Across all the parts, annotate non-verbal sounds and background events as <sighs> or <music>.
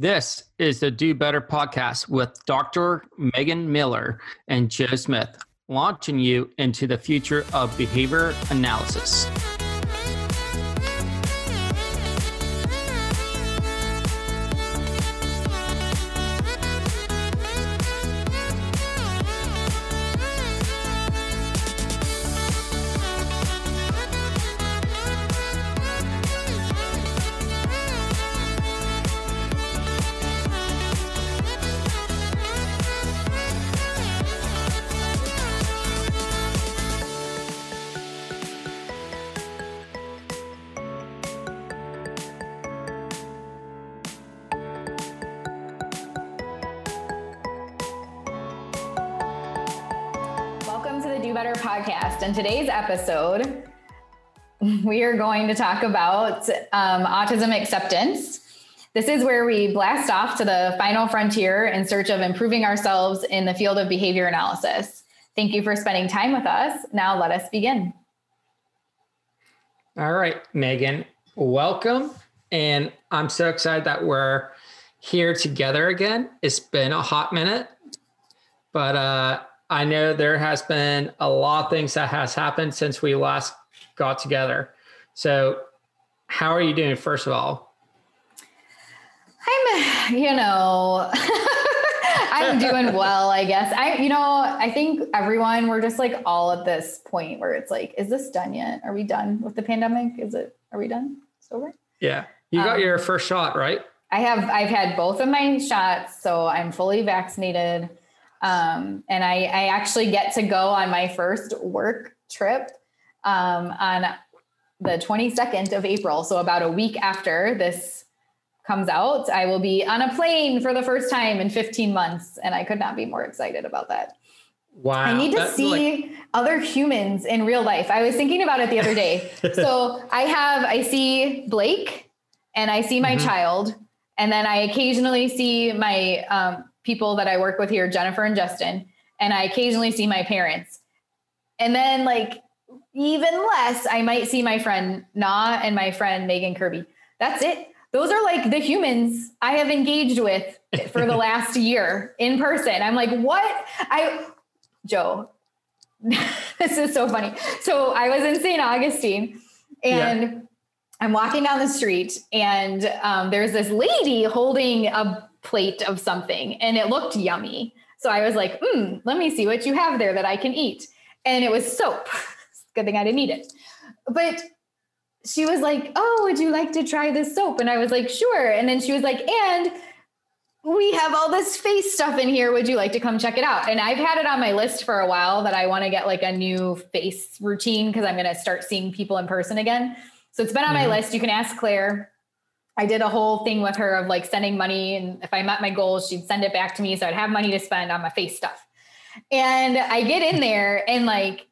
This is the Do Better podcast with Dr. Megan Miller and Joe Smith, launching you into the future of behavior analysis. Going to talk about um, autism acceptance. This is where we blast off to the final frontier in search of improving ourselves in the field of behavior analysis. Thank you for spending time with us. Now, let us begin. All right, Megan, welcome. And I'm so excited that we're here together again. It's been a hot minute, but uh, I know there has been a lot of things that has happened since we last got together. So, how are you doing, first of all? I'm, you know, <laughs> I'm doing <laughs> well, I guess. I, you know, I think everyone, we're just like all at this point where it's like, is this done yet? Are we done with the pandemic? Is it, are we done? It's over? Yeah. You got Um, your first shot, right? I have I've had both of my shots, so I'm fully vaccinated. Um, and I, I actually get to go on my first work trip um, on the 22nd of April. So about a week after this comes out, I will be on a plane for the first time in 15 months, and I could not be more excited about that. Wow. I need to see like- other humans in real life. I was thinking about it the other day. <laughs> so I have, I see Blake and I see my Mhm. child. And then I occasionally see my um, people that I work with here, Jennifer and Justin. And I occasionally see my parents. And then, like, even less, I might see my friend Na and my friend Megan Kirby. That's it. Those are like the humans I have engaged with for the <laughs> last year in person. I'm like, what? I, Joe, <laughs> this is so funny. So I was in St. Augustine and I'm walking down the street and um, there's this lady holding a plate of something and it looked yummy. So I was like, hmm, let me see what you have there that I can eat. And it was soap. Good thing I didn't eat it. But she was like, oh, would you like to try this soap? And I was like, sure. And then she was like, and we have all this face stuff in here. Would you like to come check it out? And I've had it on my list for a while that I want to get like a new face routine because I'm going to start seeing people in person again. So it's been on my Mhm. list. You can ask Claire. I did a whole thing with her of like sending money. And if I met my goals, she'd send it back to me. So I'd have money to spend on my face stuff. And I get in there and like,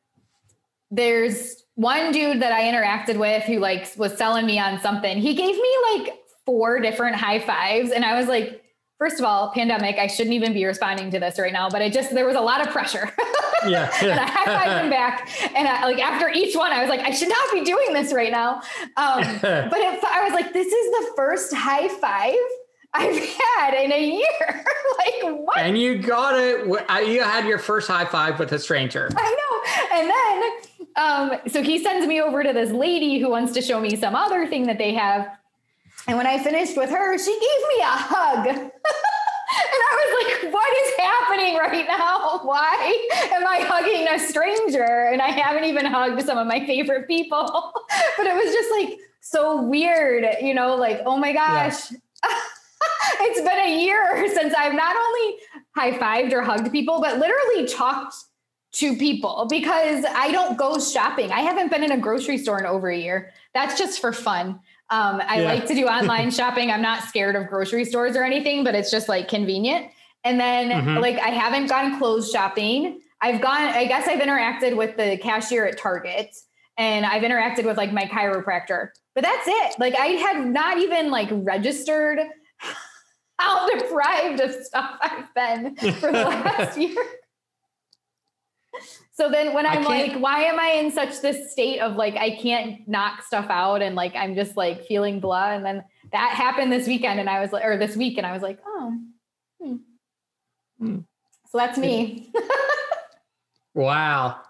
there's one dude that I interacted with who like was selling me on something. He gave me like four different high fives. And I was like, first of all, pandemic, I shouldn't even be responding to this right now. But I just, there was a lot of pressure. <laughs> Yeah. and I high fived him back. And I, like after each one, I was like, I should not be doing this right now. Um, <laughs> but it, I was like, this is the first high five I've had in a year. <laughs> like what? and you got it. uh, You had your first high five with a stranger. I know. And then, um, so he sends me over to this lady who wants to show me some other thing that they have. And when I finished with her, she gave me a hug. <laughs> and I was like, what is happening right now? Why am I hugging a stranger? And I haven't even hugged some of my favorite people. <laughs> but it was just like so weird, you know, like, oh my gosh. <laughs> it's been a year since I've not only high fived or hugged people, but literally talked to people because I don't go shopping. I haven't been in a grocery store in over a year. That's just for fun. Um, I Yeah. like to do <laughs> online shopping. I'm not scared of grocery stores or anything, but it's just like convenient. And then Mhm. like I haven't gone clothes shopping. I've gone, I guess I've interacted with the cashier at Target and I've interacted with like my chiropractor, but that's it. Like I had not even like registered <laughs> how deprived of stuff I've been for the <laughs> last year. So then when I'm like, why am I in such this state of like I can't knock stuff out and like I'm just like feeling blah. And then that happened this weekend, and I was like, or this week, and I was like, oh, hmm. Hmm. so that's me. <laughs> Wow.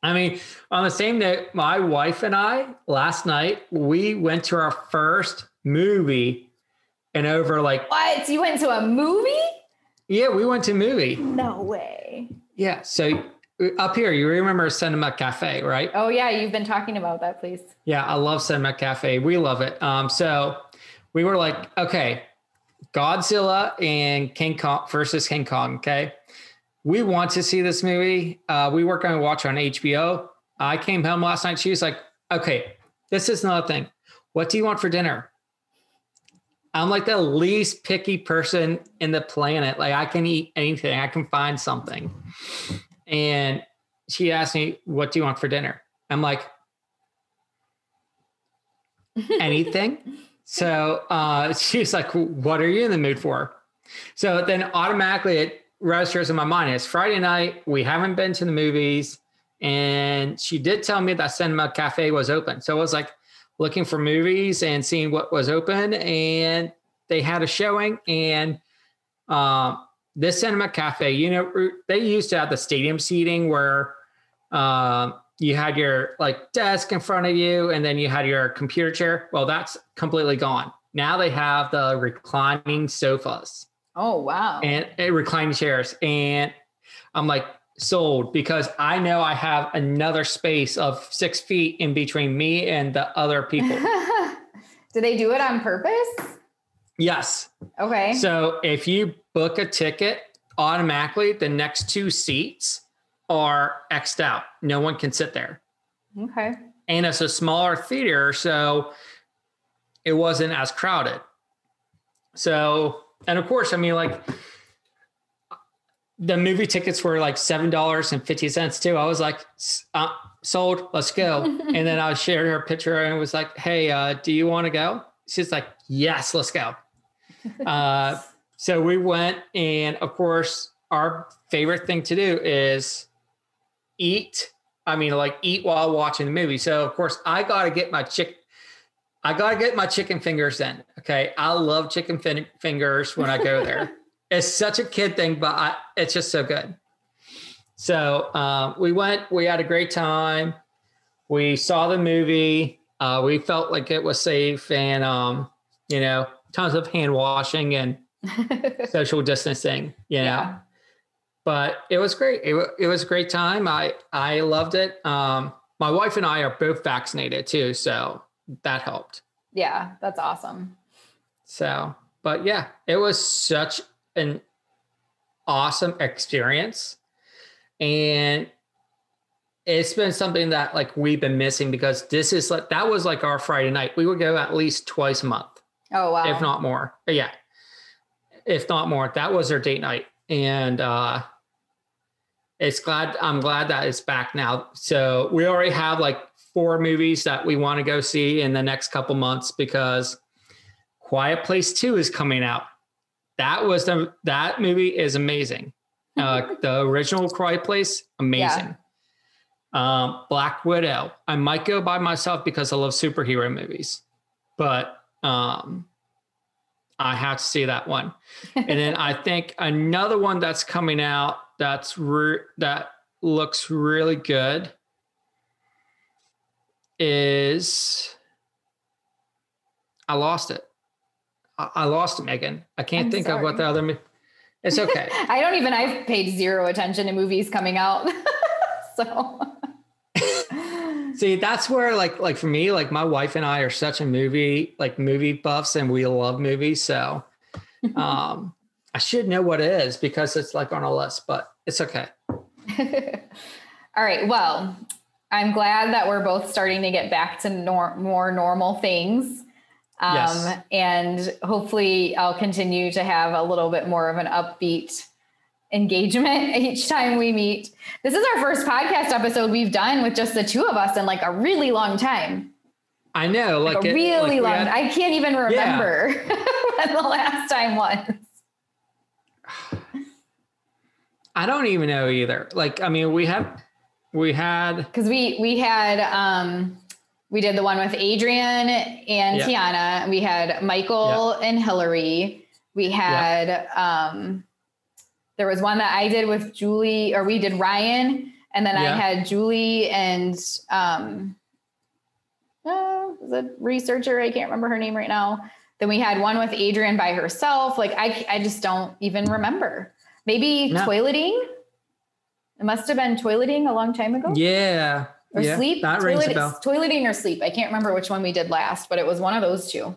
I mean, on the same note, my wife and I last night we went to our first movie and over like what? You went to a movie? yeah, we went to a movie. No way. Yeah. So up here, you remember Cinema Cafe, right? Oh yeah, you've been talking about that place. Yeah, I love Cinema Cafe. We love it. Um, so we were like, okay, Godzilla and King Kong versus King Kong. Okay. We want to see this movie. Uh, we were going to watch on HBO. I came home last night. She was like, okay, this is another thing. What do you want for dinner? I'm like the least picky person in the planet. Like I can eat anything. I can find something. And she asked me, what do you want for dinner? I'm like, anything. <laughs> so uh, she's like, what are you in the mood for? So then automatically it registers in my mind. It's Friday night. We haven't been to the movies. And she did tell me that Cinema Cafe was open. So I was like looking for movies and seeing what was open. And they had a showing. And um, this Cinema Cafe, you know, they used to have the stadium seating where um, you had your like desk in front of you and then you had your computer chair. Well, that's completely gone. Now they have the reclining sofas Oh wow. and uh, reclining chairs. And I'm like, sold because I know I have another space of six feet in between me and the other people. <laughs> Do they do it on purpose? Yes. Okay. So if you book a ticket, automatically the next two seats are X'd out. No one can sit there. okay. And it's a smaller theater, so it wasn't as crowded. So, and of course, I mean, like the movie tickets were like seven dollars and fifty cents too. I was like, uh, sold, let's go. <laughs> and then I shared her picture and was like, hey, uh, do you want to go? She's like, yes, let's go. Uh, so we went, and of course, our favorite thing to do is eat. I mean, like eat while watching the movie. So of course, I got to get my chick. I got to get my chicken fingers in. Okay, I love chicken fin- fingers when I go there. <laughs> it's such a kid thing, but I, it's just so good. So um, we went. We had a great time. We saw the movie. Uh, we felt like it was safe, and um, you know, tons of hand washing and <laughs> social distancing. You know, Yeah. but it was great. It, it was a great time. I I loved it. Um, my wife and I are both vaccinated too, so that helped. yeah, that's awesome. So, but yeah, it was such an awesome experience. And it's been something that like we've been missing because this is like that was like our Friday night. We would go at least twice a month, Oh wow. if not more. Yeah. If not more. That was our date night. And uh it's glad I'm glad that it's back now. So we already have like four movies that we want to go see in the next couple months because Quiet Place 2 is coming out. That was the that movie is amazing. Uh, the original Quiet Place, amazing. Um, Black Widow. I might go by myself because I love superhero movies, but um, I have to see that one. <laughs> and then I think another one that's coming out that's re- that looks really good is I lost it. I, I lost it, Megan. I can't I'm think of what the other. It's okay. <laughs> I don't even I've paid zero attention to movies coming out. <laughs> so See, that's where like like for me, like my wife and I are such a movie like movie buffs, and we love movies. So, <laughs> um, I should know what it is because it's like on a list, but it's okay. <laughs> All right. Well, I'm glad that we're both starting to get back to nor- more normal things. Um, Yes. And hopefully, I'll continue to have a little bit more of an upbeat engagement <laughs> each time we meet. This is our first podcast episode we've done with just the two of us in like a really long time. I know, like, Like a it- really like long. had- I can't even remember <laughs> when the last time was. <sighs> I don't even know either. Like, I mean, we had we had because we we had um we did the one with Adrian and Yeah. Tiana. We had Michael and Hillary. We had um there was one that I did with Julie, or we did Ryan, and then I had Julie and um uh, the researcher, I can't remember her name right now. Then we had one with Adrian by herself. Like I I just don't even remember. Maybe No. toileting. It must have been toileting a long time ago Yeah. or yeah, sleep. That rings a bell. Toileting or sleep. I can't remember which one we did last, but it was one of those two.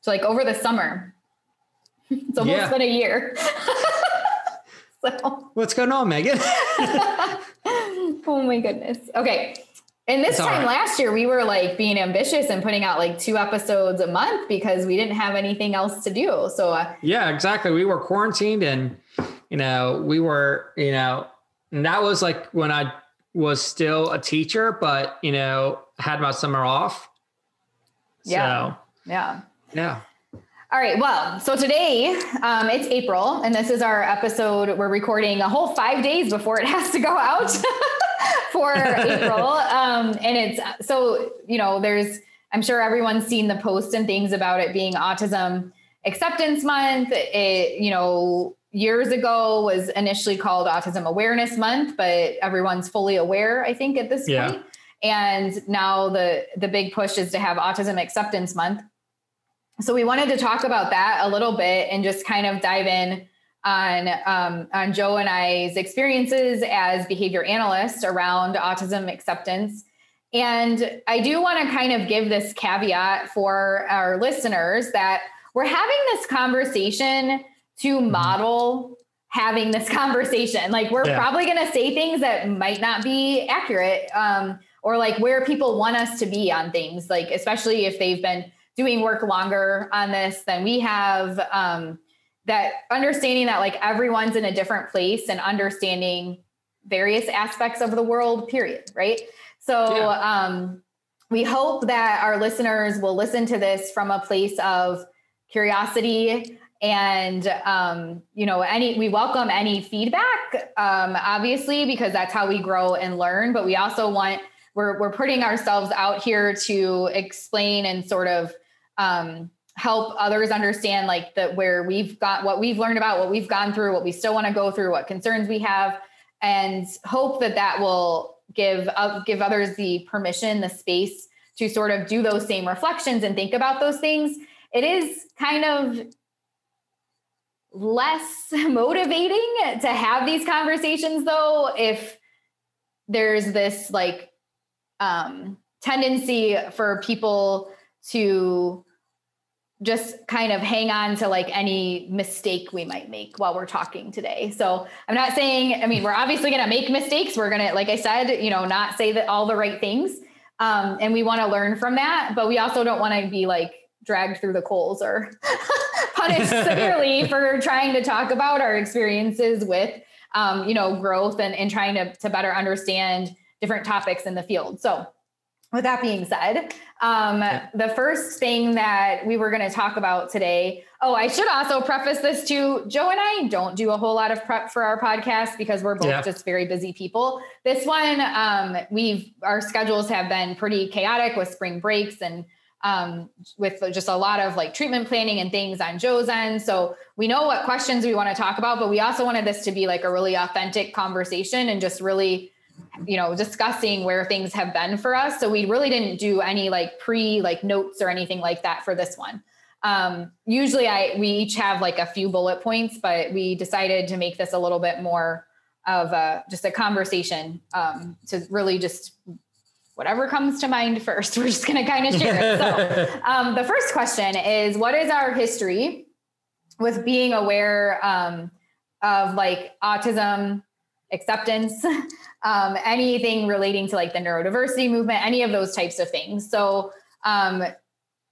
So like over the summer. <laughs> It's almost Yeah. been a year. <laughs> <laughs> so What's going on, Megan? <laughs> oh my goodness. Okay. And this It's time right. last year, we were like being ambitious and putting out like two episodes a month because we didn't have anything else to do. So uh, yeah, exactly. We were quarantined and, you know, we were, you know, and that was like when I was still a teacher, but, you know, had my summer off. Yeah. So, yeah. yeah. All right. Well, so today um, it's April, and this is our episode. We're recording a whole five days before it <laughs> has to go out <laughs> for April. Um, and it's so, you know, there's, I'm sure everyone's seen the posts and things about it being Autism Acceptance Month. It, you know, years ago was initially called Autism Awareness Month, but everyone's fully aware, I think, at this Yeah. point. And now the the big push is to have Autism Acceptance Month. So we wanted to talk about that a little bit and just kind of dive in on um, on Joe and I's experiences as behavior analysts around autism acceptance. And I do want to kind of give this caveat for our listeners that we're having this conversation to model having this <laughs> conversation. Like we're Yeah. probably going to say things that might not be accurate um, or like where people want us to be on things, like especially if they've been doing work longer on this than we have. Um, that understanding that like everyone's in a different place and understanding various aspects of the world, period. Right. So Yeah. um, we hope that our listeners will listen to this from a place of curiosity and um, you know any we welcome any feedback um, obviously because that's how we grow and learn but we also want we're, we're putting ourselves out here to explain and sort of um, help others understand like that where we've got what we've learned about what we've gone through what we still want to go through what concerns we have and hope that that will give uh, give others the permission the space to sort of do those same reflections and think about those things. It is kind of less <laughs> motivating to have these conversations though if there's this like um tendency for people to just kind of hang on to like any mistake we might make while we're talking today. So I'm not saying, I mean, we're obviously going to make mistakes. We're going to, like I said, you know, not say that all the right things. Um, and we want to learn from that, but we also don't want to be like dragged through the coals or <laughs> punished <laughs> severely for trying to talk about our experiences with, um, you know, growth and, and trying to, to better understand different topics in the field. So with that being said, um, the first thing that we were going to talk about today. Oh, I should also preface this too. Joe and I don't do a whole lot of prep for our podcast because we're both Yeah. just very busy people. This one, um, we've our schedules have been pretty chaotic with spring breaks and um, with just a lot of like treatment planning and things on Joe's end. So we know what questions we want to talk about, but we also wanted this to be like a really authentic conversation and just really you know discussing where things have been for us. So we really didn't do any like pre like notes or anything like that for this one. Um usually i we each have like a few bullet points but we decided to make this a little bit more of a just a conversation um to really just whatever comes to mind <laughs> first we're just going to kind of share it. So <laughs> um, the first question is what is our history with being aware um, of like autism acceptance <laughs> um, anything relating to like the neurodiversity movement any of those types of things. So um,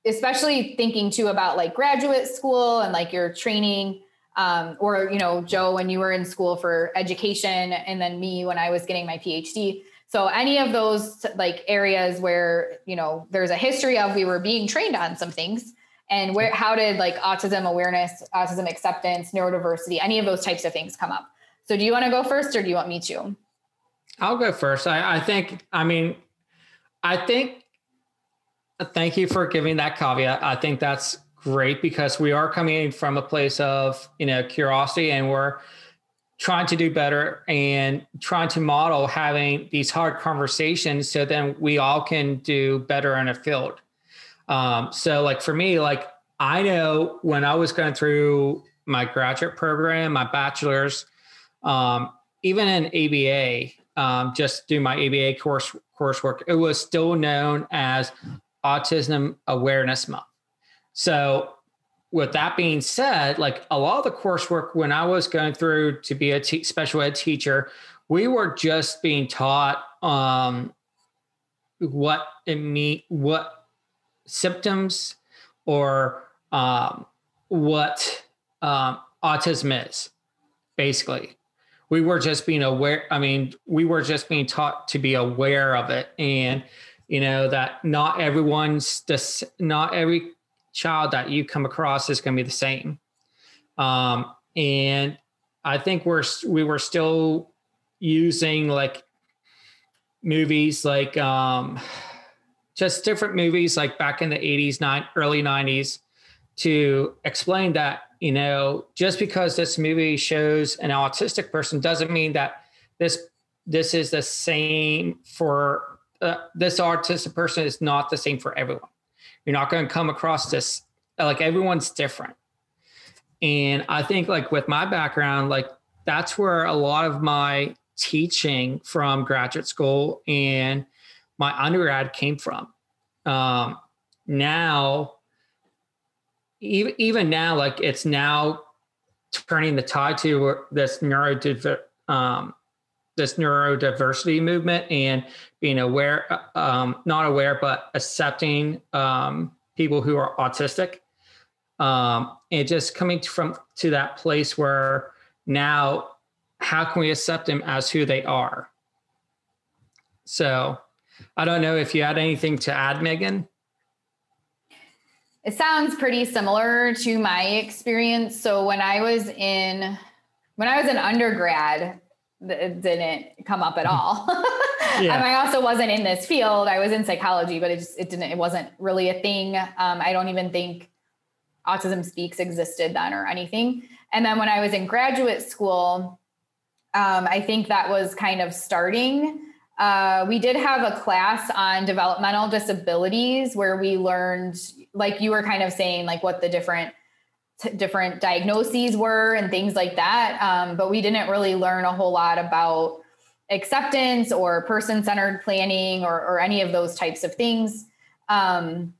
especially thinking too about like graduate school and like your training um, or you know joe when you were in school for education and then me when i was getting my phd so any of those like areas where you know there's a history of we were being trained on some things and where how did like autism awareness autism acceptance neurodiversity any of those types of things come up so do you want to go first or do you want me to I'll go first. I, I think, I mean, I think thank you for giving that caveat. I think that's great because we are coming from a place of you know curiosity and we're trying to do better and trying to model having these hard conversations so then we all can do better in a field um, so like for me like i know when i was going through my graduate program my bachelor's um, even in aba um, just do my aba course coursework it was still known as autism awareness month so with that being said, like a lot of the coursework when I was going through to be a te- special ed teacher, we were just being taught um, what it mean, what symptoms or um, what um, autism is, basically. We were just being aware. I mean, we were just being taught to be aware of it, and you know that not everyone's this, not every child that you come across is going to be the same. Um, and I think we're we were still using like movies like um, just different movies like back in the 80s, nine, early 90s to explain that you know just because this movie shows an autistic person doesn't mean that this this is the same for uh, this autistic person is not the same for everyone you're not going to come across this like everyone's different. And I think like with my background, like that's where a lot of my teaching from graduate school and my undergrad came from. Um, now, even even now, like it's now turning the tide to this neurodiver, um, this neurodiversity movement and being aware, um, not aware, but accepting um, people who are autistic. Um, and just coming from to that place where now how can we accept them as who they are? So i don't know if you had anything to add megan it sounds pretty similar to my experience so when i was in when i was an undergrad it didn't come up at all. <laughs> yeah. and I also wasn't in this field. I was in psychology, but it just it didn't it wasn't really a thing. Um, I don't even think Autism Speaks existed then or anything. And then when I was in graduate school, um, I think that was kind of starting. Uh, we did have a class on developmental disabilities where we learned, like you were kind of saying, like what the different t- different diagnoses were and things like that. Um, but we didn't really learn a whole lot about acceptance or person centered planning or, or, any of those types of things. Um,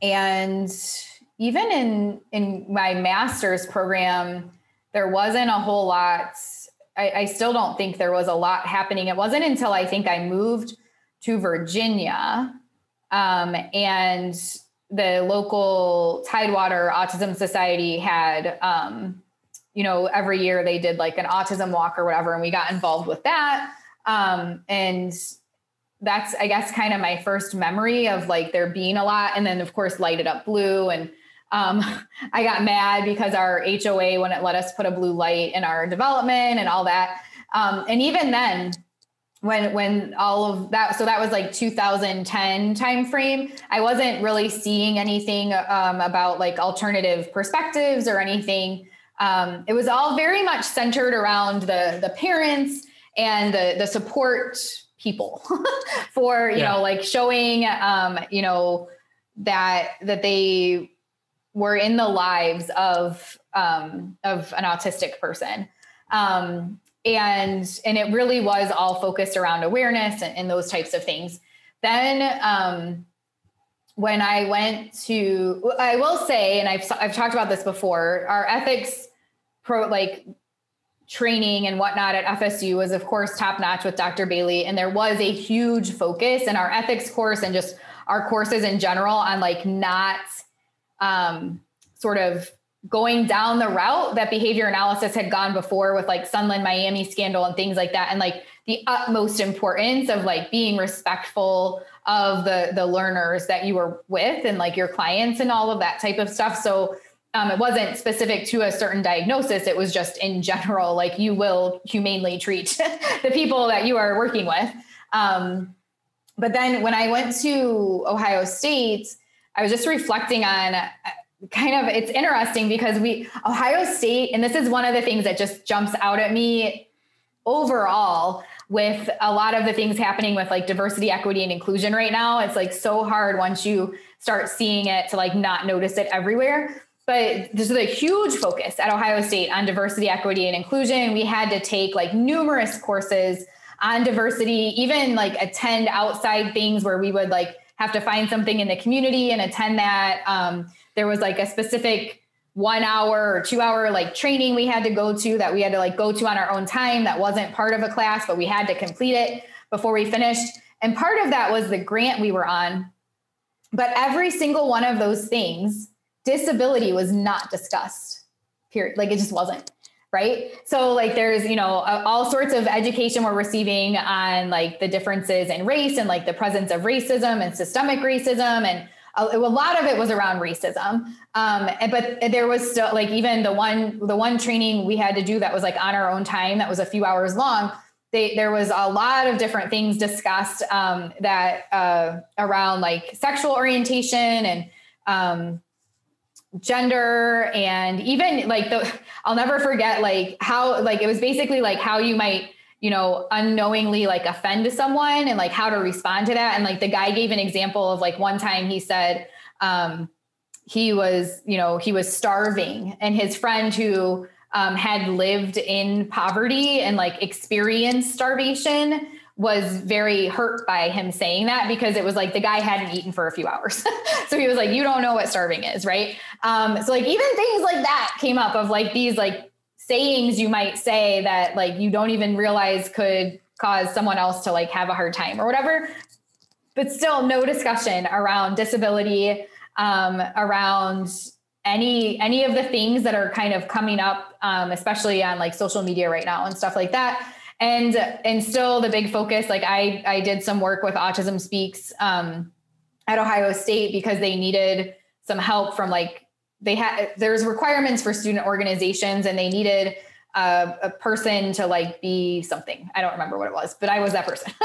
and even in in my master's program, there wasn't a whole lot. I, I still don't think there was a lot happening. It wasn't until I think I moved to Virginia um, and the local Tidewater Autism Society had, um, you know, every year they did like an autism walk or whatever, and we got involved with that. Um, and that's, I guess, kind of my first memory of like there being a lot. And then, of course, Light It Up Blue and um, <laughs> I got mad because our HOA wouldn't let us put a blue light in our development and all that. Um, and even then, when when all of that, so that was like 2010 timeframe. I wasn't really seeing anything um, about like alternative perspectives or anything. Um, it was all very much centered around the the parents and the the support people <laughs> for you yeah. know like showing um, you know that that they were in the lives of um, of an autistic person. Um, and and it really was all focused around awareness and, and those types of things. Then um, when I went to, I will say, and I've I've talked about this before, our ethics pro like training and whatnot at FSU was of course top notch with Dr. Bailey, and there was a huge focus in our ethics course and just our courses in general on like not um, sort of going down the route that behavior analysis had gone before with like Sunland Miami scandal and things like that. And like the utmost importance of like being respectful of the the learners that you were with and like your clients and all of that type of stuff. So um, it wasn't specific to a certain diagnosis. It was just in general, like you will humanely treat <laughs> the people that you are working with. Um, but then when I went to Ohio State, I was just reflecting on uh, kind of it's interesting because we Ohio State, and this is one of the things that just jumps out at me overall with a lot of the things happening with like diversity, equity, and inclusion right now. It's like so hard once you start seeing it to like not notice it everywhere. But there's a huge focus at Ohio State on diversity, equity, and inclusion. We had to take like numerous courses on diversity, even like attend outside things where we would like have to find something in the community and attend that. Um, there was like a specific one hour or two hour like training we had to go to that we had to like go to on our own time that wasn't part of a class, but we had to complete it before we finished. And part of that was the grant we were on. But every single one of those things, disability was not discussed, period. Like it just wasn't right so like there's you know all sorts of education we're receiving on like the differences in race and like the presence of racism and systemic racism and a, a lot of it was around racism. Um, but there was still like even the one the one training we had to do that was like on our own time that was a few hours long they, there was a lot of different things discussed um, that uh, around like sexual orientation and um, gender and even like the I'll never forget like how like it was basically like how you might you know unknowingly like offend someone and like how to respond to that and like the guy gave an example of like one time he said um he was you know he was starving and his friend who um, had lived in poverty and like experienced starvation was very hurt by him saying that because it was like the guy hadn't eaten for a few hours. <laughs> so he was like, you don't know what starving is, right? Um, so like even things like that came up of like these like sayings you might say that like you don't even realize could cause someone else to like have a hard time or whatever. But still no discussion around disability, um, around any any of the things that are kind of coming up, um, especially on like social media right now and stuff like that and and still the big focus like i i did some work with autism speaks um, at ohio state because they needed some help from like they had there's requirements for student organizations and they needed a, a person to like be something. I don't remember what it was but i was that person. <laughs>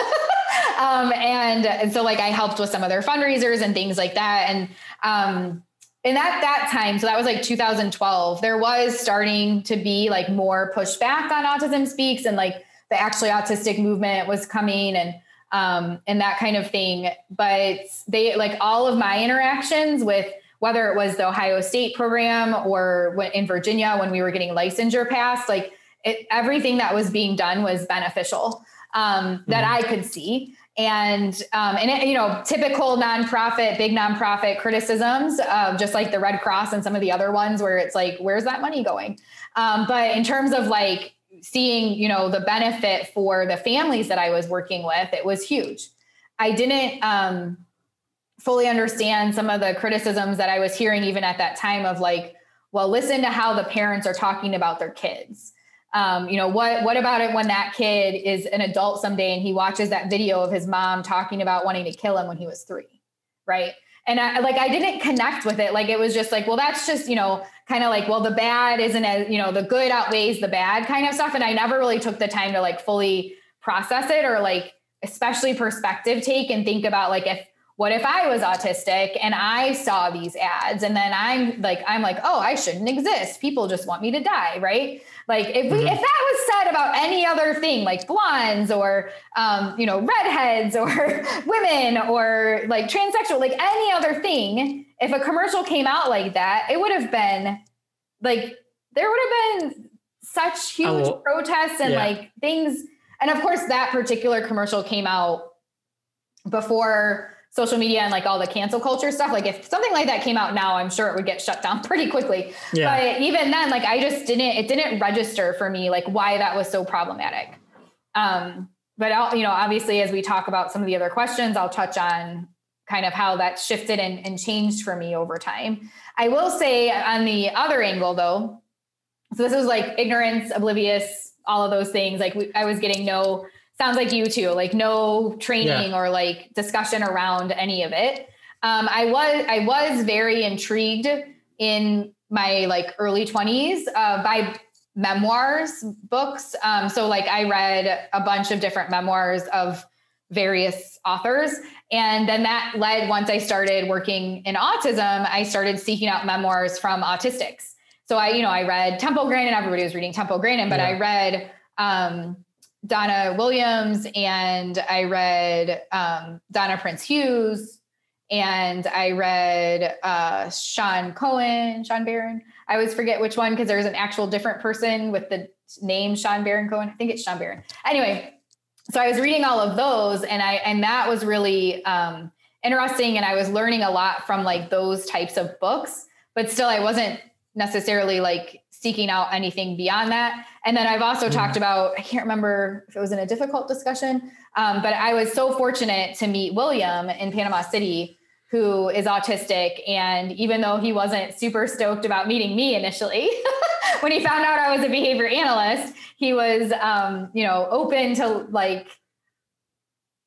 Um, and, and so like i helped with some of their fundraisers and things like that. And um, and at that time, so that was like 2012, there was starting to be like more pushback on Autism Speaks and like the actually autistic movement was coming and um, and that kind of thing. But they like all of my interactions with whether it was the Ohio State program or in Virginia when we were getting licensure passed, like it, everything that was being done was beneficial um, that mm-hmm. I could see. And um, and it, you know, typical nonprofit, big nonprofit criticisms, uh, just like the Red Cross and some of the other ones, where it's like, where's that money going? Um, but in terms of like seeing, you know, the benefit for the families that I was working with, it was huge. I didn't um, fully understand some of the criticisms that I was hearing even at that time of like, well, listen to how the parents are talking about their kids. Um, you know, what what about it when that kid is an adult someday and he watches that video of his mom talking about wanting to kill him when he was three, right? And I like I didn't connect with it. Like it was just like, well, that's just, you know, kind of like, well, the bad isn't as, you know, the good outweighs the bad kind of stuff. And I never really took the time to like fully process it or like, especially perspective take and think about like, if, what if I was autistic and I saw these ads and then I'm like, I'm like, oh, I shouldn't exist. People just want me to die. Right. Like if we, mm-hmm. if that was said about any other thing, like blondes or, um, you know, redheads or <laughs> women or like transsexual, like any other thing, if a commercial came out like that, it would have been like there would have been such huge oh, protests and yeah. like things. And of course, that particular commercial came out before social media and like all the cancel culture stuff. Like if something like that came out now, I'm sure it would get shut down <laughs> pretty quickly. Yeah. But even then, like I just didn't, it didn't register for me like why that was so problematic. Um, but I'll, you know, obviously as we talk about some of the other questions, I'll touch on kind of how that shifted and, and changed for me over time. I will say on the other angle though, so this was like ignorance, oblivious, all of those things. Like we, I was getting no, sounds like you too, like no training yeah. or like discussion around any of it. Um, I was I was very intrigued in my like early 20s uh, by memoirs books. Um, so like I read a bunch of different memoirs of various authors. And then that led, once I started working in autism, I started seeking out memoirs from autistics. So I, you know, I read Temple Grandin, everybody was reading Temple Grandin, but yeah. I read um, Donna Williams and I read um, Donna Prince Hughes and I read uh, Sean Cohen, Sean Barron. I always forget which one because there's an actual different person with the name Sean Barron Cohen. I think it's Sean Barron. Anyway, so I was reading all of those, and I and that was really um, interesting, and I was learning a lot from like those types of books. But still, I wasn't necessarily like seeking out anything beyond that. And then I've also mm-hmm. talked about I can't remember if it was in a difficult discussion, um, but I was so fortunate to meet William in Panama City who is autistic. And even though he wasn't super stoked about meeting me initially, <laughs> when he found out I was a behavior analyst, he was, um, you know, open to like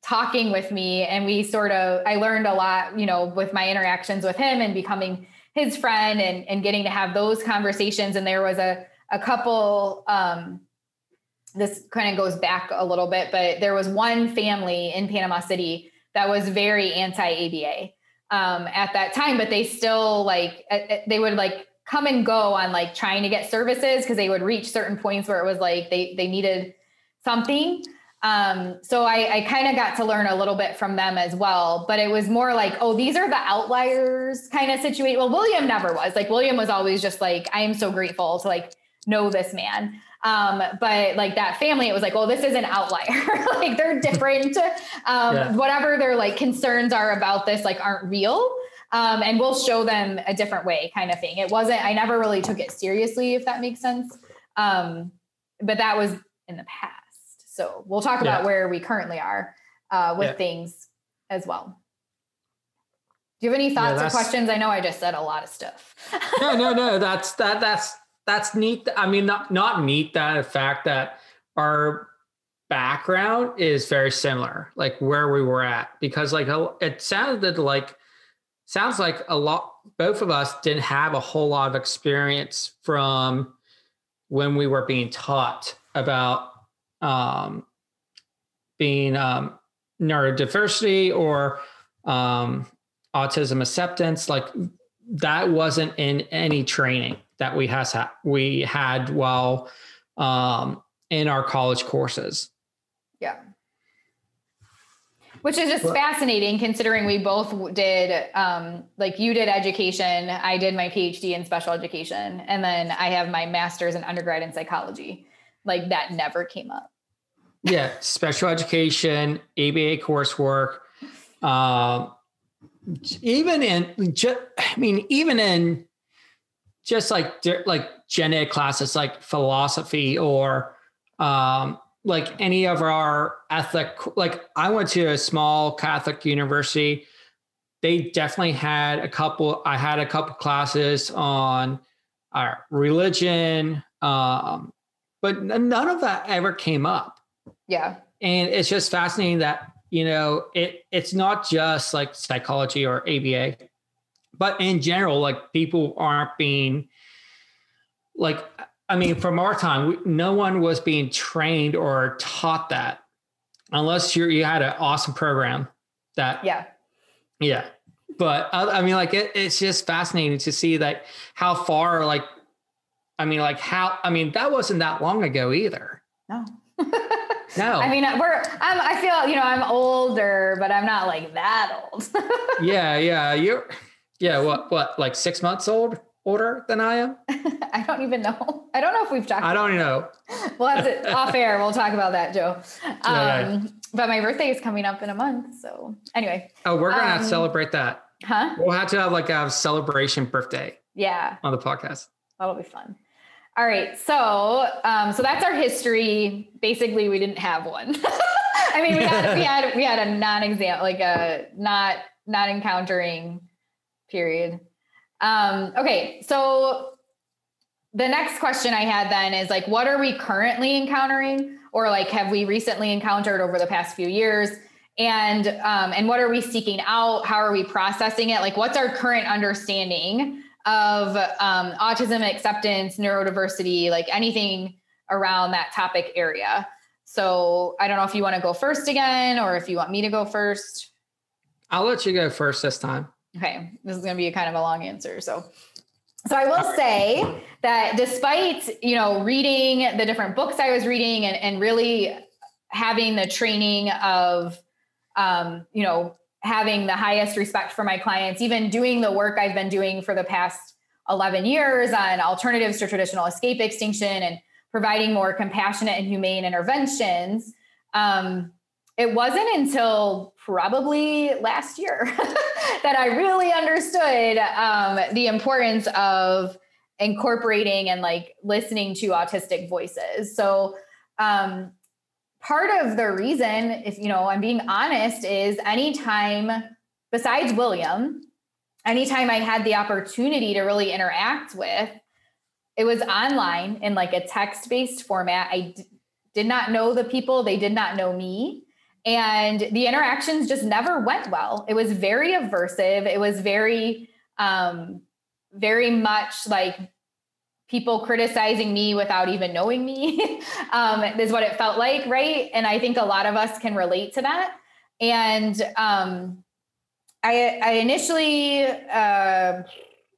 talking with me. And we sort of, I learned a lot, you know, with my interactions with him and becoming his friend and, and getting to have those conversations. And there was a, a couple, um, this kind of goes back a little bit, but there was one family in Panama City that was very anti ABA um, at that time, but they still like they would like come and go on like trying to get services because they would reach certain points where it was like they they needed something. Um, so I, I kind of got to learn a little bit from them as well, but it was more like, oh, these are the outliers kind of situation. Well, William never was like William was always just like, I am so grateful to like know this man. Um, but like that family, it was like, well, this is an outlier. <laughs> like they're different. Um, yeah. Whatever their like concerns are about this, like aren't real. Um, and we'll show them a different way, kind of thing. It wasn't. I never really took it seriously, if that makes sense. Um, but that was in the past. So we'll talk about yeah. where we currently are uh, with yeah. things as well. Do you have any thoughts or questions? I know I just said a lot of stuff. no, no, no. <laughs> That's that. That's that's neat. I mean, not not neat that the fact that our background is very similar, like where we were at, because like it sounded like sounds like a lot. Both of us didn't have a whole lot of experience from when we were being taught about um, being um, neurodiversity or um, autism acceptance. Like that wasn't in any training that we has ha- we had while um, in our college courses. Yeah. Which is just fascinating considering we both did, um, like you did education, I did my PhD in special education, and then I have my master's in undergrad in psychology. Like that never came up. Yeah, special education, ABA coursework, um, even in, just, I mean, even in just like like gen ed classes like philosophy or um, like any of our ethic like i went to a small catholic university. They definitely had a couple i had a couple classes on our religion um, but none of that ever came up. Yeah. And it's just fascinating that you know it it's not just like psychology or aba but in general, like people aren't being like, I mean, from our time, we, no one was being trained or taught that unless you you had an awesome program that, yeah, yeah. But uh, I mean, like it, it's just fascinating to see like how far, like, I mean, like how, I mean, that wasn't that long ago either. No. <laughs> No. I mean, we're, I'm, I feel, you know, I'm older, but I'm not like that old. <laughs> yeah. Yeah. You're, yeah, what what like six months old older than I am? <laughs> I don't even know. I don't know if we've talked. I don't know. <laughs> We'll have to off air. We'll talk about that, Joe. Um, But my birthday is coming up in a month, so anyway. Oh, we're gonna um, celebrate that. Huh? We'll have to have like a celebration birthday. Yeah. On the podcast. That'll be fun. All right. So, um, so that's our history. Basically, we didn't have one. <laughs> I mean, we had we <laughs> had we had a non-exam, like a not not encountering period. Um, okay, so the next question I had then is like, what are we currently encountering, or like have we recently encountered over the past few years? And um, and what are we seeking out? How are we processing it? Like, what's our current understanding of um, autism acceptance, neurodiversity, like anything around that topic area? So I don't know if you want to go first again or if you want me to go first. I'll let you go first this time. Okay. This is going to be a kind of a long answer. So, so I will say that despite, you know, reading the different books I was reading and, and really having the training of, um, you know, having the highest respect for my clients, even doing the work I've been doing for the past 11 years on alternatives to traditional escape extinction and providing more compassionate and humane interventions. Um, it wasn't until probably last year <laughs> that I really understood um, the importance of incorporating and like listening to autistic voices. So, um, part of the reason, if you know, I'm being honest, is anytime besides William, anytime I had the opportunity to really interact with, it was online in like a text based format. I d- did not know the people, they did not know me. And the interactions just never went well. It was very aversive. It was very, um, very much like people criticizing me without even knowing me <laughs> um, is what it felt like, right? And I think a lot of us can relate to that. And um, I, I initially, uh,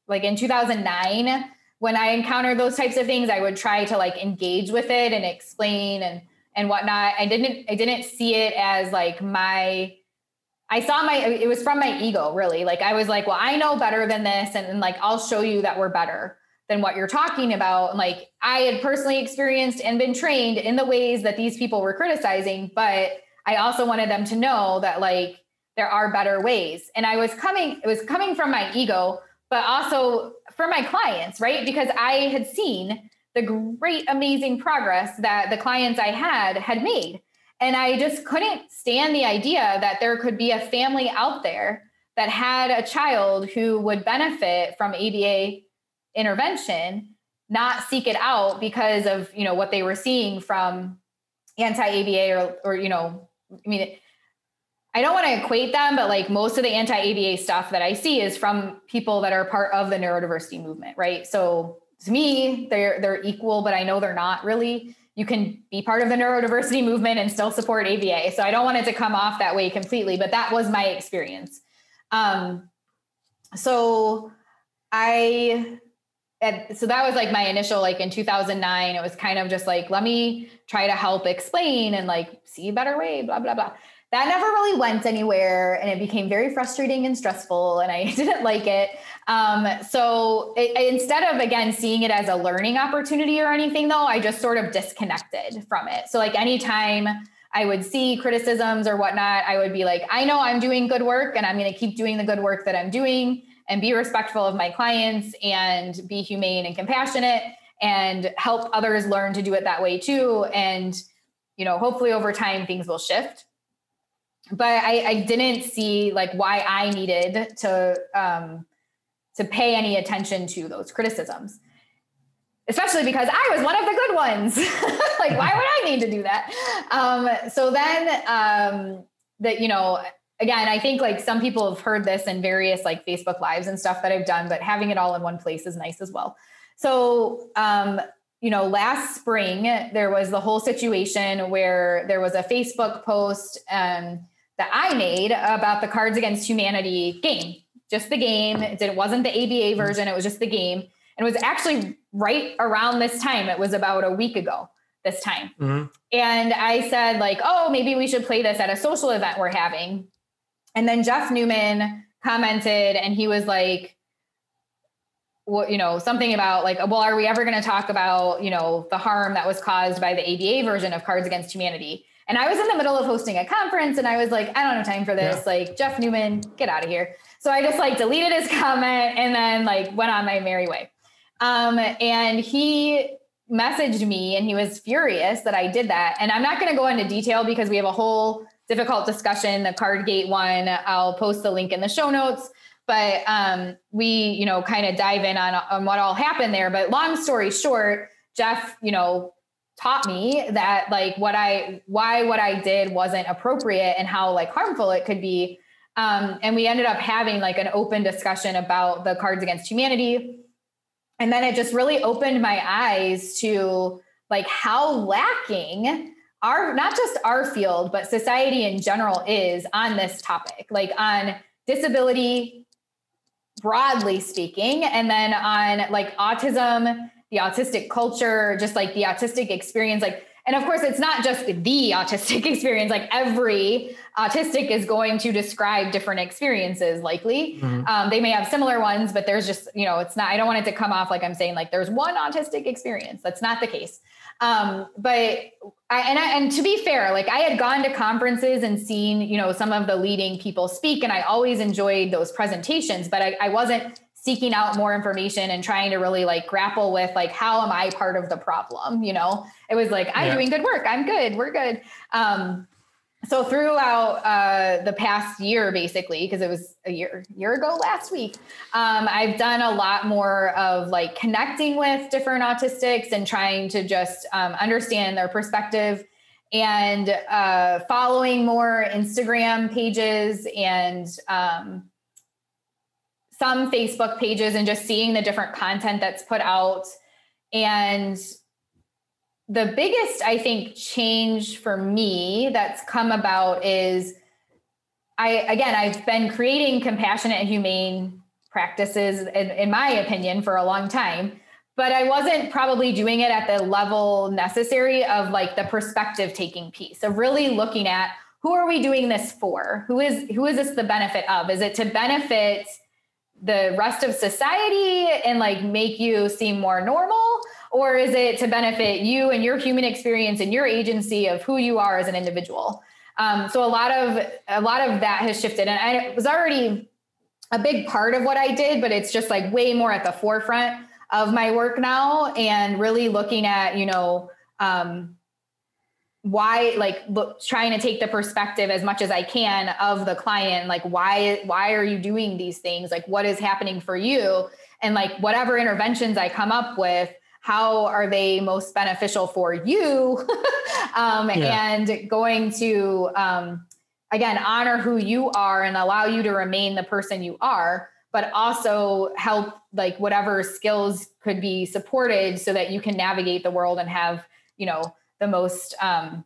like in 2009, when I encountered those types of things, I would try to like engage with it and explain and and whatnot. I didn't I didn't see it as like my I saw my it was from my ego really. Like I was like, well, I know better than this, and, and like I'll show you that we're better than what you're talking about. Like I had personally experienced and been trained in the ways that these people were criticizing, but I also wanted them to know that like there are better ways. And I was coming, it was coming from my ego, but also for my clients, right? Because I had seen the great, amazing progress that the clients I had had made. And I just couldn't stand the idea that there could be a family out there that had a child who would benefit from ABA intervention, not seek it out because of, you know, what they were seeing from anti-ABA or, or, you know, I mean, I don't want to equate them, but like most of the anti-ABA stuff that I see is from people that are part of the neurodiversity movement, right? So to me, they're they're equal, but I know they're not really. You can be part of the neurodiversity movement and still support ABA. So I don't want it to come off that way completely, but that was my experience. Um, so I so that was like my initial like in 2009 it was kind of just like let me try to help explain and like see a better way blah blah blah. That never really went anywhere and it became very frustrating and stressful and i <laughs> didn't like it. Um, so it, instead of again seeing it as a learning opportunity or anything though i just sort of disconnected from it. So like anytime i would see criticisms or whatnot i would be like i know i'm doing good work and i'm going to keep doing the good work that i'm doing and be respectful of my clients and be humane and compassionate and help others learn to do it that way too and you know hopefully over time things will shift but I, I didn't see like why I needed to um, to pay any attention to those criticisms, especially because I was one of the good ones. <laughs> like, why would I need to do that? Um, so then, um, that you know, again, I think like some people have heard this in various like Facebook lives and stuff that I've done, but having it all in one place is nice as well. So, um, you know, last spring there was the whole situation where there was a Facebook post. Um, that I made about the Cards Against Humanity game, just the game. It wasn't the ABA version, it was just the game. And it was actually right around this time. It was about a week ago this time. Mm-hmm. And I said, like, oh, maybe we should play this at a social event we're having. And then Jeff Newman commented and he was like, what you know something about like well are we ever going to talk about you know the harm that was caused by the aba version of cards against humanity and I was in the middle of hosting a conference and I was like, I don't have time for this. Yeah. Like, Jeff Newman, get out of here. So I just like deleted his comment and then like went on my merry way. Um, and he messaged me and he was furious that I did that. And I'm not going to go into detail because we have a whole difficult discussion, the Cardgate one. I'll post the link in the show notes. But um, we, you know, kind of dive in on, on what all happened there. But long story short, Jeff, you know, taught me that like what I why what I did wasn't appropriate and how like harmful it could be. Um, and we ended up having like an open discussion about the Cards Against Humanity. And then it just really opened my eyes to like how lacking our not just our field, but society in general is on this topic, like on disability broadly speaking, and then on like autism, the autistic culture, just like the autistic experience, like and of course, it's not just the autistic <laughs> experience. Like every autistic is going to describe different experiences, likely. Mm-hmm. Um, they may have similar ones, but there's just, you know, it's not, I don't want it to come off like I'm saying, like, there's one autistic experience. That's not the case. Um, but I, and I, and to be fair, like I had gone to conferences and seen, you know, some of the leading people speak, and I always enjoyed those presentations, but I, I wasn't seeking out more information and trying to really like grapple with like how am i part of the problem you know? It was like i'm yeah. doing good work. I'm good. We're good. Um so throughout uh, the past year basically because it was a year year ago last week um, i've done a lot more of like connecting with different autistics and trying to just um, understand their perspective and uh, following more instagram pages and um, some Facebook pages and just seeing the different content that's put out. And the biggest, I think, change for me that's come about is I, again, I've been creating compassionate and humane practices, in, in my opinion, for a long time but I wasn't probably doing it at the level necessary of like the perspective taking piece of really looking at who are we doing this for? Who is who is this the benefit of? Is it to benefit the rest of society and like make you seem more normal or is it to benefit you and your human experience and your agency of who you are as an individual? Um, so a lot of a lot of that has shifted. And it was already a big part of what i did but it's just like way more at the forefront of my work now and really looking at you know um, why like look, trying to take the perspective as much as i can of the client like why why are you doing these things? Like what is happening for you? And like whatever interventions i come up with how are they most beneficial for you <laughs> um, yeah. and going to um, again honor who you are and allow you to remain the person you are but also help like whatever skills could be supported so that you can navigate the world and have you know the most um,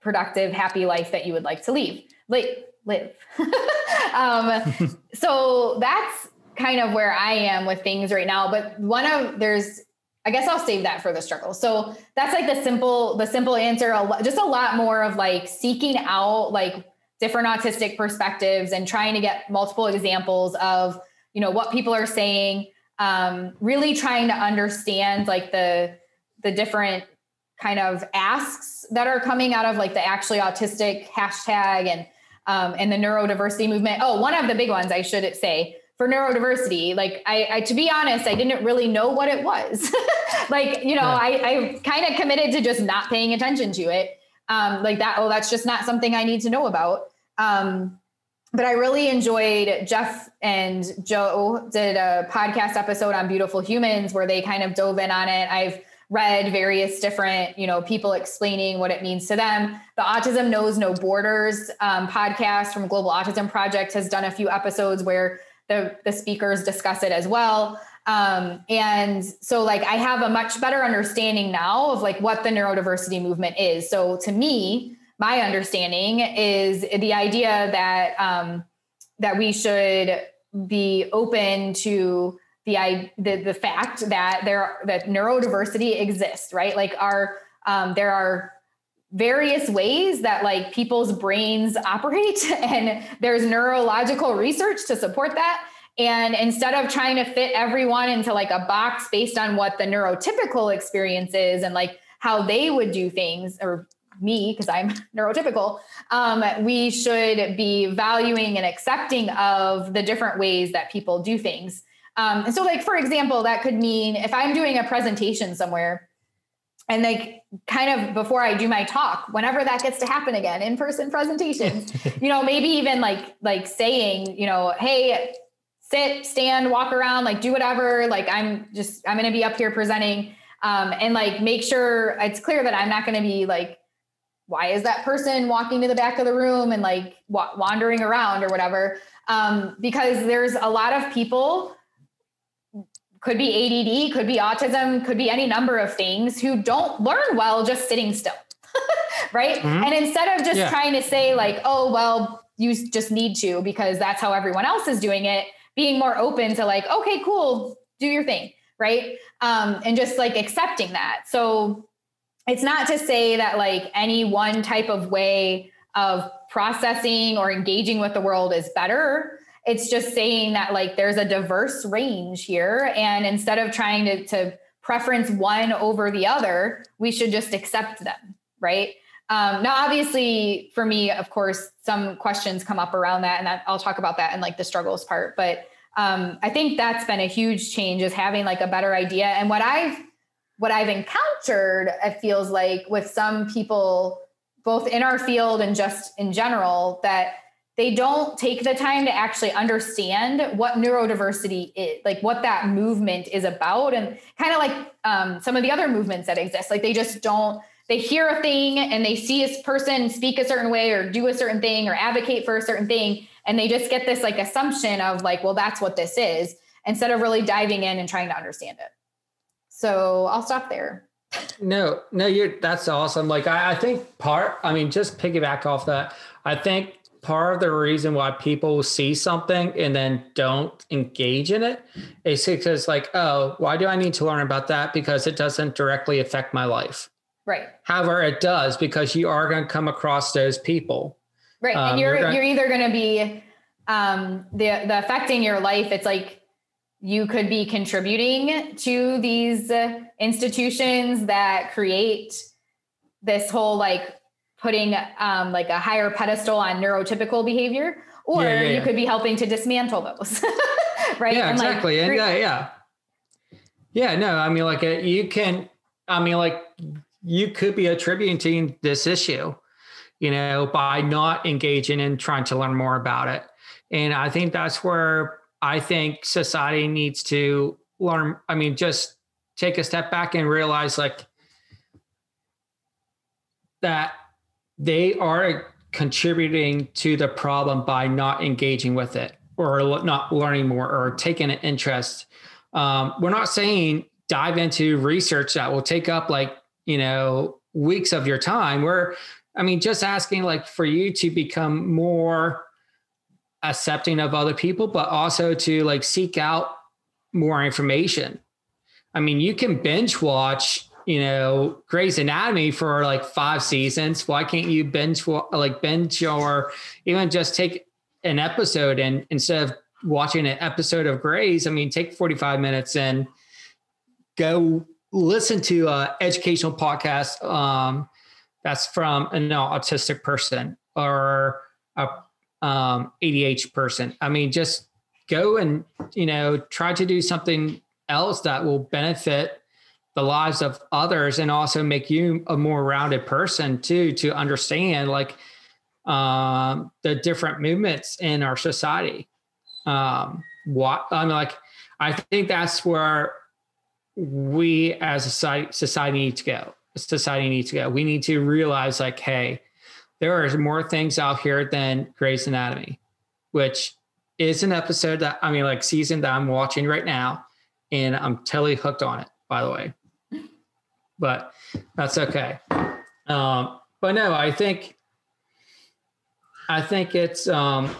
productive, happy life that you would like to leave, live. live. <laughs> um, <laughs> so that's kind of where I am with things right now. But one of there's, I guess I'll save that for the struggle. So that's like the simple, the simple answer. Just a lot more of like seeking out like different autistic perspectives and trying to get multiple examples of you know what people are saying. Um, really trying to understand like the the different kind of asks that are coming out of like the actually autistic hashtag and um, and the neurodiversity movement. Oh, one of the big ones I should say for neurodiversity. Like I, I to be honest, I didn't really know what it was. <laughs> like you know, yeah. I, I kind of committed to just not paying attention to it. Um, like that. Oh, that's just not something I need to know about. Um, but I really enjoyed Jeff and Joe did a podcast episode on beautiful humans where they kind of dove in on it. I've read various different you know people explaining what it means to them the autism knows no borders um, podcast from global autism project has done a few episodes where the, the speakers discuss it as well um, and so like i have a much better understanding now of like what the neurodiversity movement is so to me my understanding is the idea that um, that we should be open to the the, the fact that there that neurodiversity exists, right? Like our um, there are various ways that like people's brains operate <laughs> and there's neurological research to support that. And instead of trying to fit everyone into like a box based on what the neurotypical experience is and like how they would do things or me because i'm <laughs> neurotypical um, we should be valuing and accepting of the different ways that people do things. Um, and so, like, for example, that could mean if I'm doing a presentation somewhere and like kind of before I do my talk, whenever that gets to happen again, in-person presentations, <laughs> you know, maybe even like like saying, you know, hey, sit, stand, walk around, like do whatever. Like I'm just I'm gonna be up here presenting. Um, and like make sure it's clear that I'm not gonna be like, why is that person walking to the back of the room and like wa- wandering around or whatever? Um, because there's a lot of people could be ADD, could be autism, could be any number of things who don't learn well just sitting still. <laughs> right? Mm-hmm. And instead of just yeah. trying to say, like, oh, well, you just need to because that's how everyone else is doing it, being more open to, like, okay, cool, do your thing, right? Um, and just like accepting that. So it's not to say that like any one type of way of processing or engaging with the world is better it's just saying that like there's a diverse range here and instead of trying to, to preference one over the other we should just accept them right? Um, now obviously for me of course some questions come up around that and that, i'll talk about that in like the struggles part but um, i think that's been a huge change is having like a better idea and what i've what i've encountered it feels like with some people both in our field and just in general that they don't take the time to actually understand what neurodiversity is, like what that movement is about, and kind of like um, some of the other movements that exist. Like they just don't, they hear a thing and they see a person speak a certain way or do a certain thing or advocate for a certain thing. And they just get this like assumption of like, well, that's what this is, instead of really diving in and trying to understand it. So I'll stop there. No, no, you're that's awesome. Like I, I think part, I mean, just piggyback off that. I think part of the reason why people see something and then don't engage in it is because like oh why do i need to learn about that? Because it doesn't directly affect my life. Right. However it does because you are going to come across those people. Right um, and you're you're, gonna, you're either going to be um the the affecting your life it's like you could be contributing to these institutions that create this whole like putting um, like a higher pedestal on neurotypical behavior, or yeah, yeah, you could be helping to dismantle those, <laughs> right? Yeah, and exactly. Like, and yeah, yeah, yeah. No, I mean, like uh, you can. I mean, like you could be attributing this issue, you know, by not engaging and trying to learn more about it. And I think that's where I think society needs to learn. I mean, just take a step back and realize like that they are contributing to the problem by not engaging with it or not learning more or taking an interest. Um, we're not saying dive into research that will take up like, you know, weeks of your time. We're, I mean, just asking like for you to become more accepting of other people, but also to like seek out more information. I mean, you can binge watch you know, Grey's Anatomy for like five seasons. Why can't you binge like binge or even just take an episode and instead of watching an episode of Grey's, I mean, take 45 minutes and go listen to a educational podcast um, that's from an autistic person or a um, ADH person. I mean, just go and, you know, try to do something else that will benefit the lives of others and also make you a more rounded person too to understand like um, the different movements in our society. Um, what i'm like i think that's where we as a society, need to go. Society needs to go. We need to realize like hey there are more things out here than Grey's Anatomy, which is an episode that I mean, like season that I'm watching right now, and I'm totally hooked on it. By the way, but that's okay. Um, but no, I think I think it's um,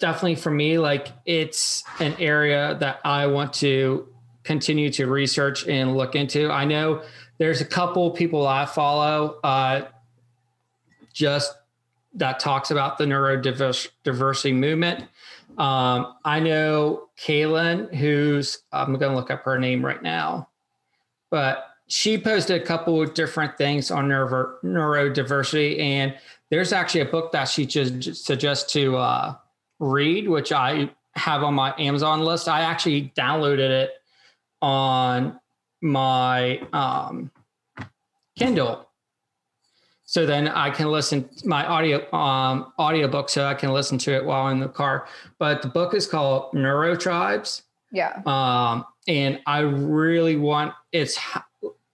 definitely for me like it's an area that I want to continue to research and look into. I know there's a couple people I follow uh, just that talks about the neurodiversity movement. Um, I know Kaylin, who's I'm going to look up her name right now but she posted a couple of different things on neuro, neurodiversity and there's actually a book that she just suggests to uh, read which i have on my amazon list. I actually downloaded it on my um, kindle. So then i can listen my audio um, audiobook so i can listen to it while in the car. But the book is called neurotribes. Yeah. Um, and I really want it's.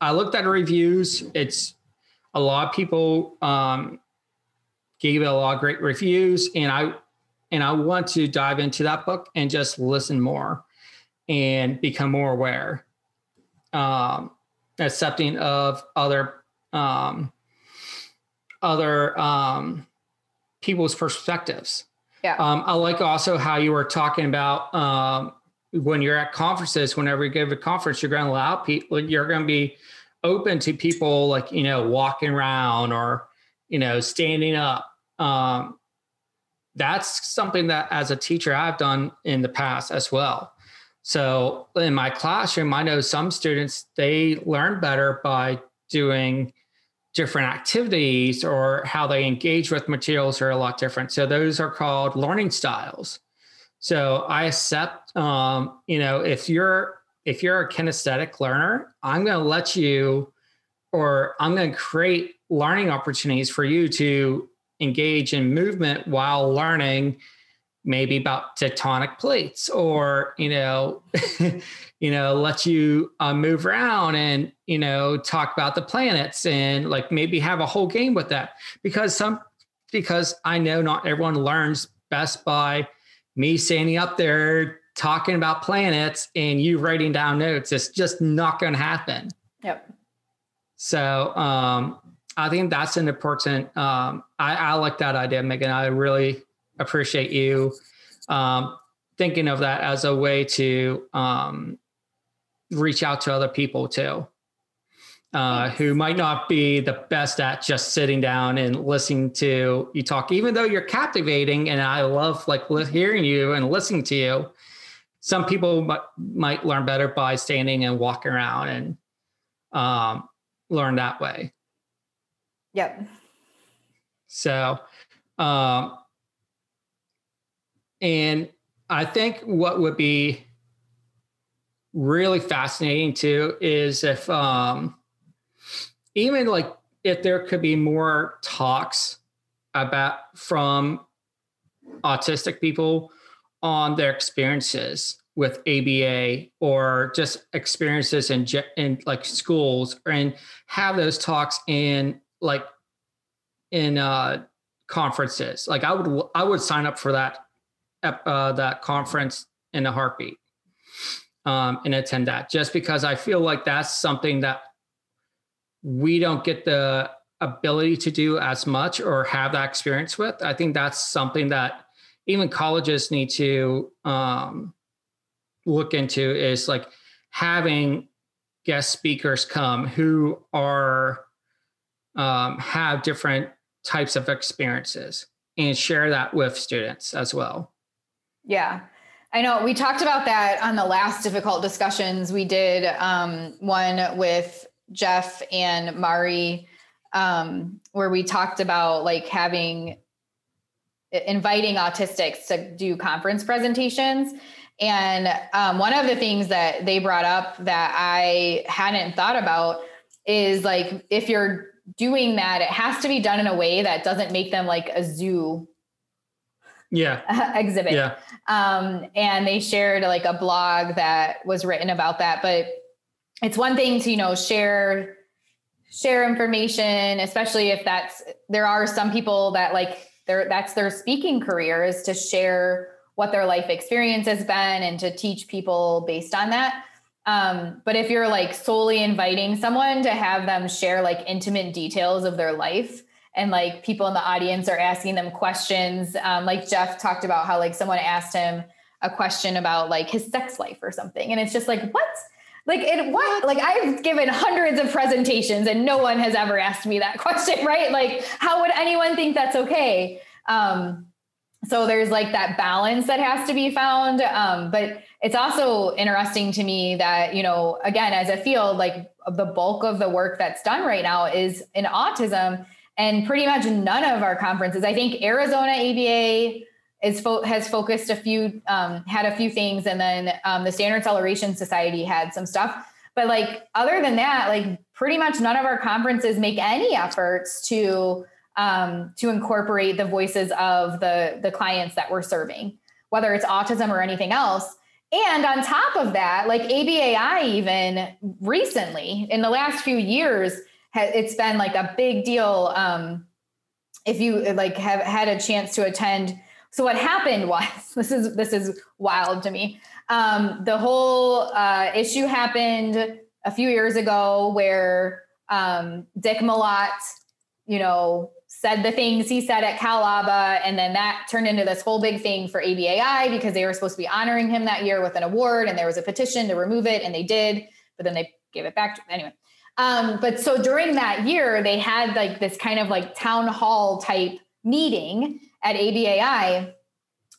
I looked at reviews. It's a lot of people um, gave it a lot of great reviews, and I and I want to dive into that book and just listen more and become more aware, um, accepting of other um, other um, people's perspectives. Yeah. Um, I like also how you were talking about um, when you're at conferences. Whenever you give a conference, you're going to allow people. You're going to be open to people like you know walking around or you know standing up. Um, that's something that as a teacher I've done in the past as well. So in my classroom, I know some students they learn better by doing different activities or how they engage with materials are a lot different. So those are called learning styles. So I accept, um, you know, if you're if you're a kinesthetic learner, I'm going to let you, or I'm going to create learning opportunities for you to engage in movement while learning maybe about tectonic plates or you know <laughs> you know let you uh, move around and you know talk about the planets and like maybe have a whole game with that. Because some because i know not everyone learns best by me standing up there talking about planets and you writing down notes it's just not going to happen. Yep. So um i think that's an important um i, I like that idea megan. I really appreciate you um, thinking of that as a way to um, reach out to other people too, uh, who might not be the best at just sitting down and listening to you talk, even though you're captivating. And I love like hearing you and listening to you. Some people might, might learn better by standing and walking around and um, learn that way. Yep. So, um, and I think what would be really fascinating too is if um, even like if there could be more talks about from autistic people on their experiences with ABA or just experiences in in like schools and have those talks in like in uh conferences. Like I would I would sign up for that uh, that conference in a heartbeat um, and attend that just because I feel like that's something that we don't get the ability to do as much or have that experience with. I think that's something that even colleges need to um, look into is like having guest speakers come who are um, have different types of experiences and share that with students as well. Yeah. I know we talked about that on the last difficult discussions. We did um, one with Jeff and Mari, um, where we talked about like having inviting autistics to do conference presentations. And um, one of the things that they brought up that I hadn't thought about is like if you're doing that, it has to be done in a way that doesn't make them like a zoo. Yeah. <laughs> Exhibit. Yeah. Um, and they shared like a blog that was written about that but it's one thing to you know share share information especially if that's there are some people that like their that's their speaking career is to share what their life experience has been and to teach people based on that um, but if you're like solely inviting someone to have them share like intimate details of their life and like people in the audience are asking them questions. Um, like Jeff talked about how like someone asked him a question about like his sex life or something, and it's just like what. Like it what like I've given hundreds of presentations and no one has ever asked me that <laughs> question, right? Like how would anyone think that's okay? Um, so there's like that balance that has to be found um, but it's also interesting to me that you know again as a field like the bulk of the work that's done right now is in autism and pretty much none of our conferences. I think Arizona ABA is fo- has focused a few, um, had a few things, and then um, the Standard Celeration Society had some stuff. But like other than that, like pretty much none of our conferences make any efforts to um, to incorporate the voices of the the clients that we're serving, whether it's autism or anything else. And on top of that, like ABAI, even recently in the last few years, it's been like a big deal. Um, if you like have had a chance to attend. So what happened was <laughs> this is this is wild to me. Um, the whole uh, issue happened a few years ago where um, Dick Malott, you know, said the things he said at Cal ABA, and then that turned into this whole big thing for ABAI because they were supposed to be honoring him that year with an award, and there was a petition to remove it, and they did, but then they gave it back to anyway. Um, but so during that year, they had like this kind of like town hall type meeting at ABAI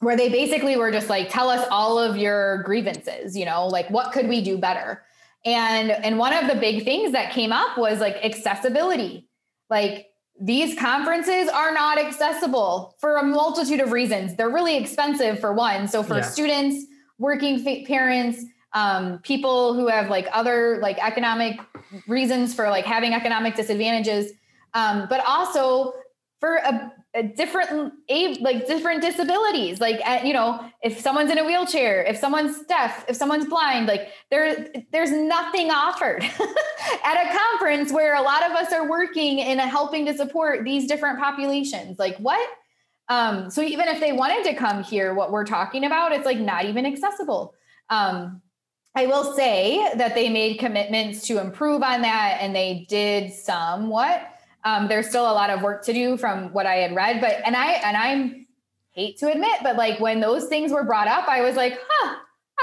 where they basically were just like, tell us all of your grievances, you know, like what could we do better? And and one of the big things that came up was like accessibility. Like these conferences are not accessible for a multitude of reasons. They're really expensive for one. So for yeah. students, working parents, um, people who have like other like economic reasons for like having economic disadvantages, um, but also for a different like different disabilities. Like you know if someone's in a wheelchair if someone's deaf if someone's blind like there there's nothing offered <laughs> at a conference where a lot of us are working in helping to support these different populations. Like what? Um so even if they wanted to come here what we're talking about it's like not even accessible. Um I will say that they made commitments to improve on that and they did somewhat um, there's still a lot of work to do from what I had read, but and I and I'm hate to admit, but like when those things were brought up, I was like, huh,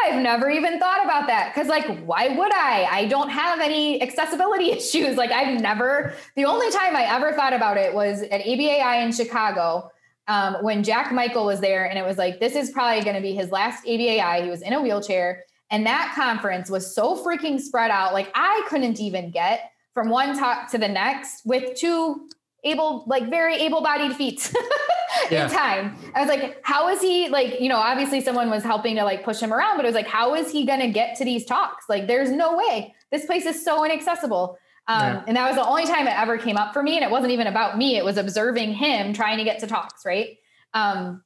I've never even thought about that. Cause like, why would I? I don't have any accessibility <laughs> issues. Like I've never, the only time I ever thought about it was at ABAI in Chicago um, when Jack Michael was there. And it was like, this is probably going to be his last ABAI. He was in a wheelchair. And that conference was so freaking spread out. Like I couldn't even get from one talk to the next with two able like very able-bodied feet <laughs> yeah. in time. I was like how is he like you know obviously someone was helping to like push him around but it was like how is he gonna get to these talks? Like there's no way. This place is so inaccessible. Um, yeah. and that was the only time it ever came up for me and it wasn't even about me. It was observing him trying to get to talks right? Um,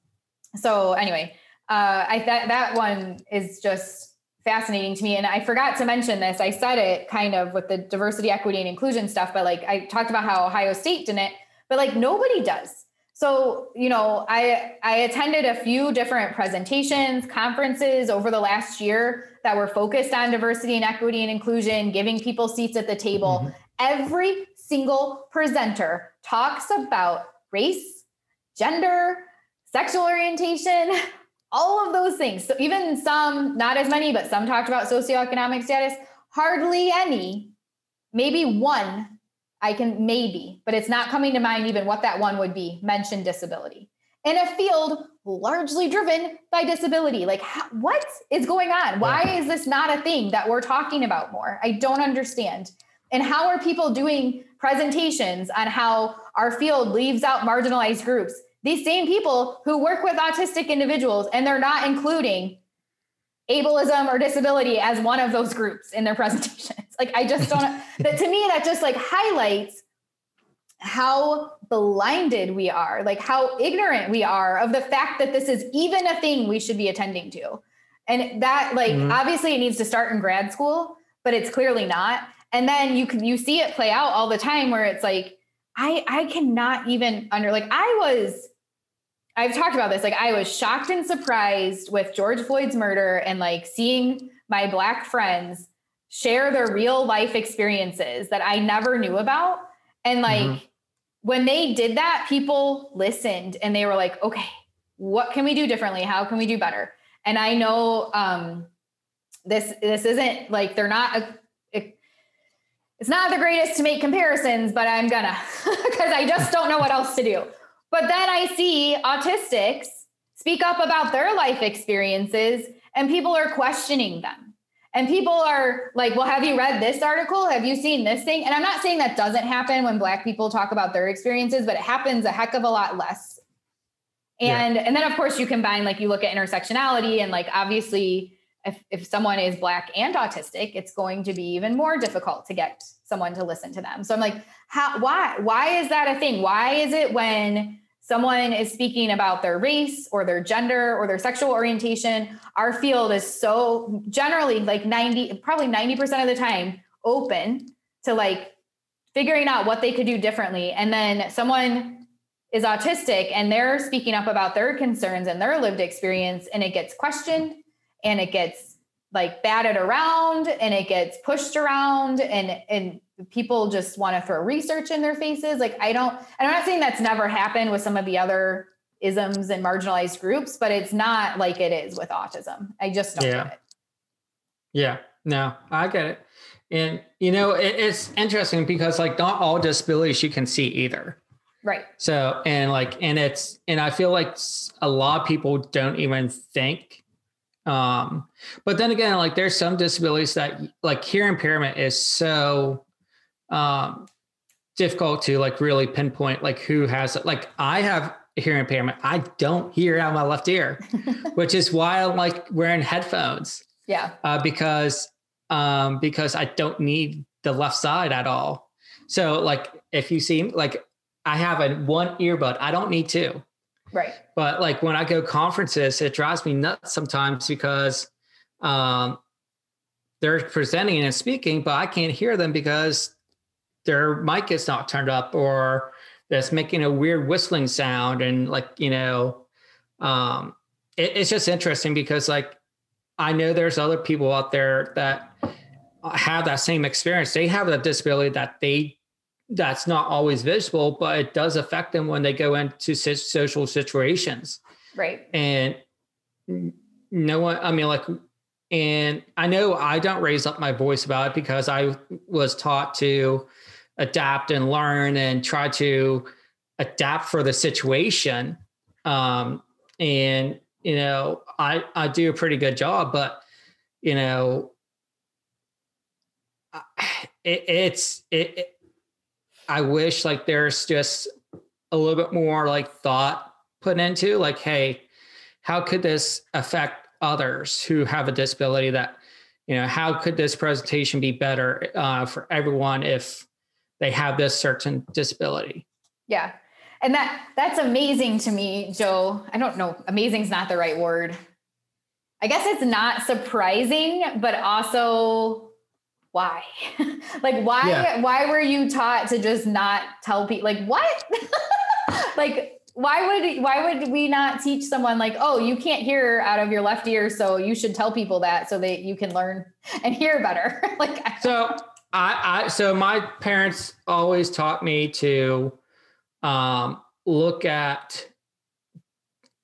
so anyway uh, i that that one is just fascinating to me. And I forgot to mention this. I said it kind of with the diversity, equity, and inclusion stuff, but like I talked about how Ohio State didn't, but like nobody does. So, you know, I I attended a few different presentations, conferences over the last year that were focused on diversity and equity and inclusion, giving people seats at the table. Mm-hmm. Every single presenter talks about race, gender, sexual orientation, all of those things. So even some, not as many, but some talked about socioeconomic status. Hardly any, maybe one. I can maybe, but it's not coming to mind even what that one would be. Mention disability in a field largely driven by disability. Like, how, what is going on? Why is this not a thing that we're talking about more? I don't understand. And how are people doing presentations on how our field leaves out marginalized groups? These same people who work with autistic individuals and they're not including ableism or disability as one of those groups in their <laughs> presentations. Like I just don't <laughs> that to me that just like highlights how blinded we are, like how ignorant we are of the fact that this is even a thing we should be attending to. And that like mm-hmm. obviously it needs to start in grad school, but it's clearly not. And then you can you see it play out all the time where it's like I I cannot even under like I was I've talked about this. Like I was shocked and surprised with George Floyd's murder and like seeing my black friends share their real life experiences that I never knew about. And like mm-hmm. when they did that, people listened and they were like, okay, what can we do differently? How can we do better? And I know um this this isn't like they're not a, it, it's not the greatest to make comparisons, but I'm gonna <laughs> because I just don't know what else to do. But then I see autistics speak up about their life experiences and people are questioning them. And people are like, well, have you read this article? Have you seen this thing? And I'm not saying that doesn't happen when Black people talk about their experiences, but it happens a heck of a lot less. And yeah. and then of course you combine like you look at intersectionality and like obviously if, if someone is black and autistic, it's going to be even more difficult to get someone to listen to them. So I'm like, how why why is that a thing? Why is it when someone is speaking about their race or their gender or their sexual orientation our field is so generally like 90 probably 90% of the time open to like figuring out what they could do differently. And then someone is autistic and they're speaking up about their concerns and their lived experience and it gets questioned and it gets like batted around and it gets pushed around and and people just want to throw research in their faces. Like I don't, I'm not saying that's never happened with some of the other isms and marginalized groups, but it's not like it is with autism. I just don't Yeah. get it. Yeah, no, I get it. And you know, it, it's interesting because like not all disabilities you can see either. Right. So and like and it's and I feel like a lot of people don't even think. Um, but then again, like there's some disabilities that like hearing impairment is so um difficult to like really pinpoint like who has it. Like I have hearing impairment. I don't hear out of my left ear, <laughs> which is why I'm like wearing headphones Yeah. uh, because um, because I don't need the left side at all. So like if you see like I have a one earbud, I don't need two. Right. But like when I go conferences, it drives me nuts sometimes because um, they're presenting and speaking, but I can't hear them because their mic is not turned up or that's making a weird whistling sound and like you know um, it, it's just interesting because like I know there's other people out there that have that same experience. They have a disability that they that's not always visible, but it does affect them when they go into social situations. Right. And no one, I mean, like, and I know I don't raise up my voice about it because I was taught to adapt and learn and try to adapt for the situation. Um, and you know, I I do a pretty good job, but you know, <sighs> it, it's it, it. I wish like there's just a little bit more like thought put into like, hey, how could this affect others who have a disability? That you know, how could this presentation be better uh, for everyone if they have this certain disability? Yeah. And that that's amazing to me, Joe. I don't know. Amazing is not the right word. I guess it's not surprising, but also why? <laughs> like why Yeah. why were you taught to just not tell people like what? <laughs> like why would why would we not teach someone like, "Oh, you can't hear out of your left ear, so you should tell people that so that you can learn and hear better." <laughs> like So I, I so my parents always taught me to um, look at.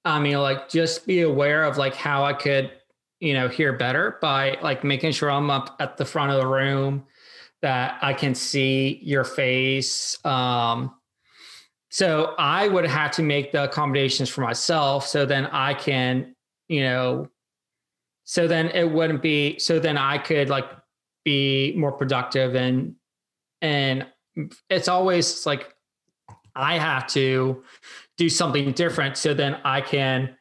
I mean, like just be aware of like how I could, you know, hear better by like making sure I'm up at the front of the room, that I can see your face. Um, so I would have to make the accommodations for myself, so then I can, you know, so then it wouldn't be. So then I could like be more productive and and it's always like I have to do something different so then I can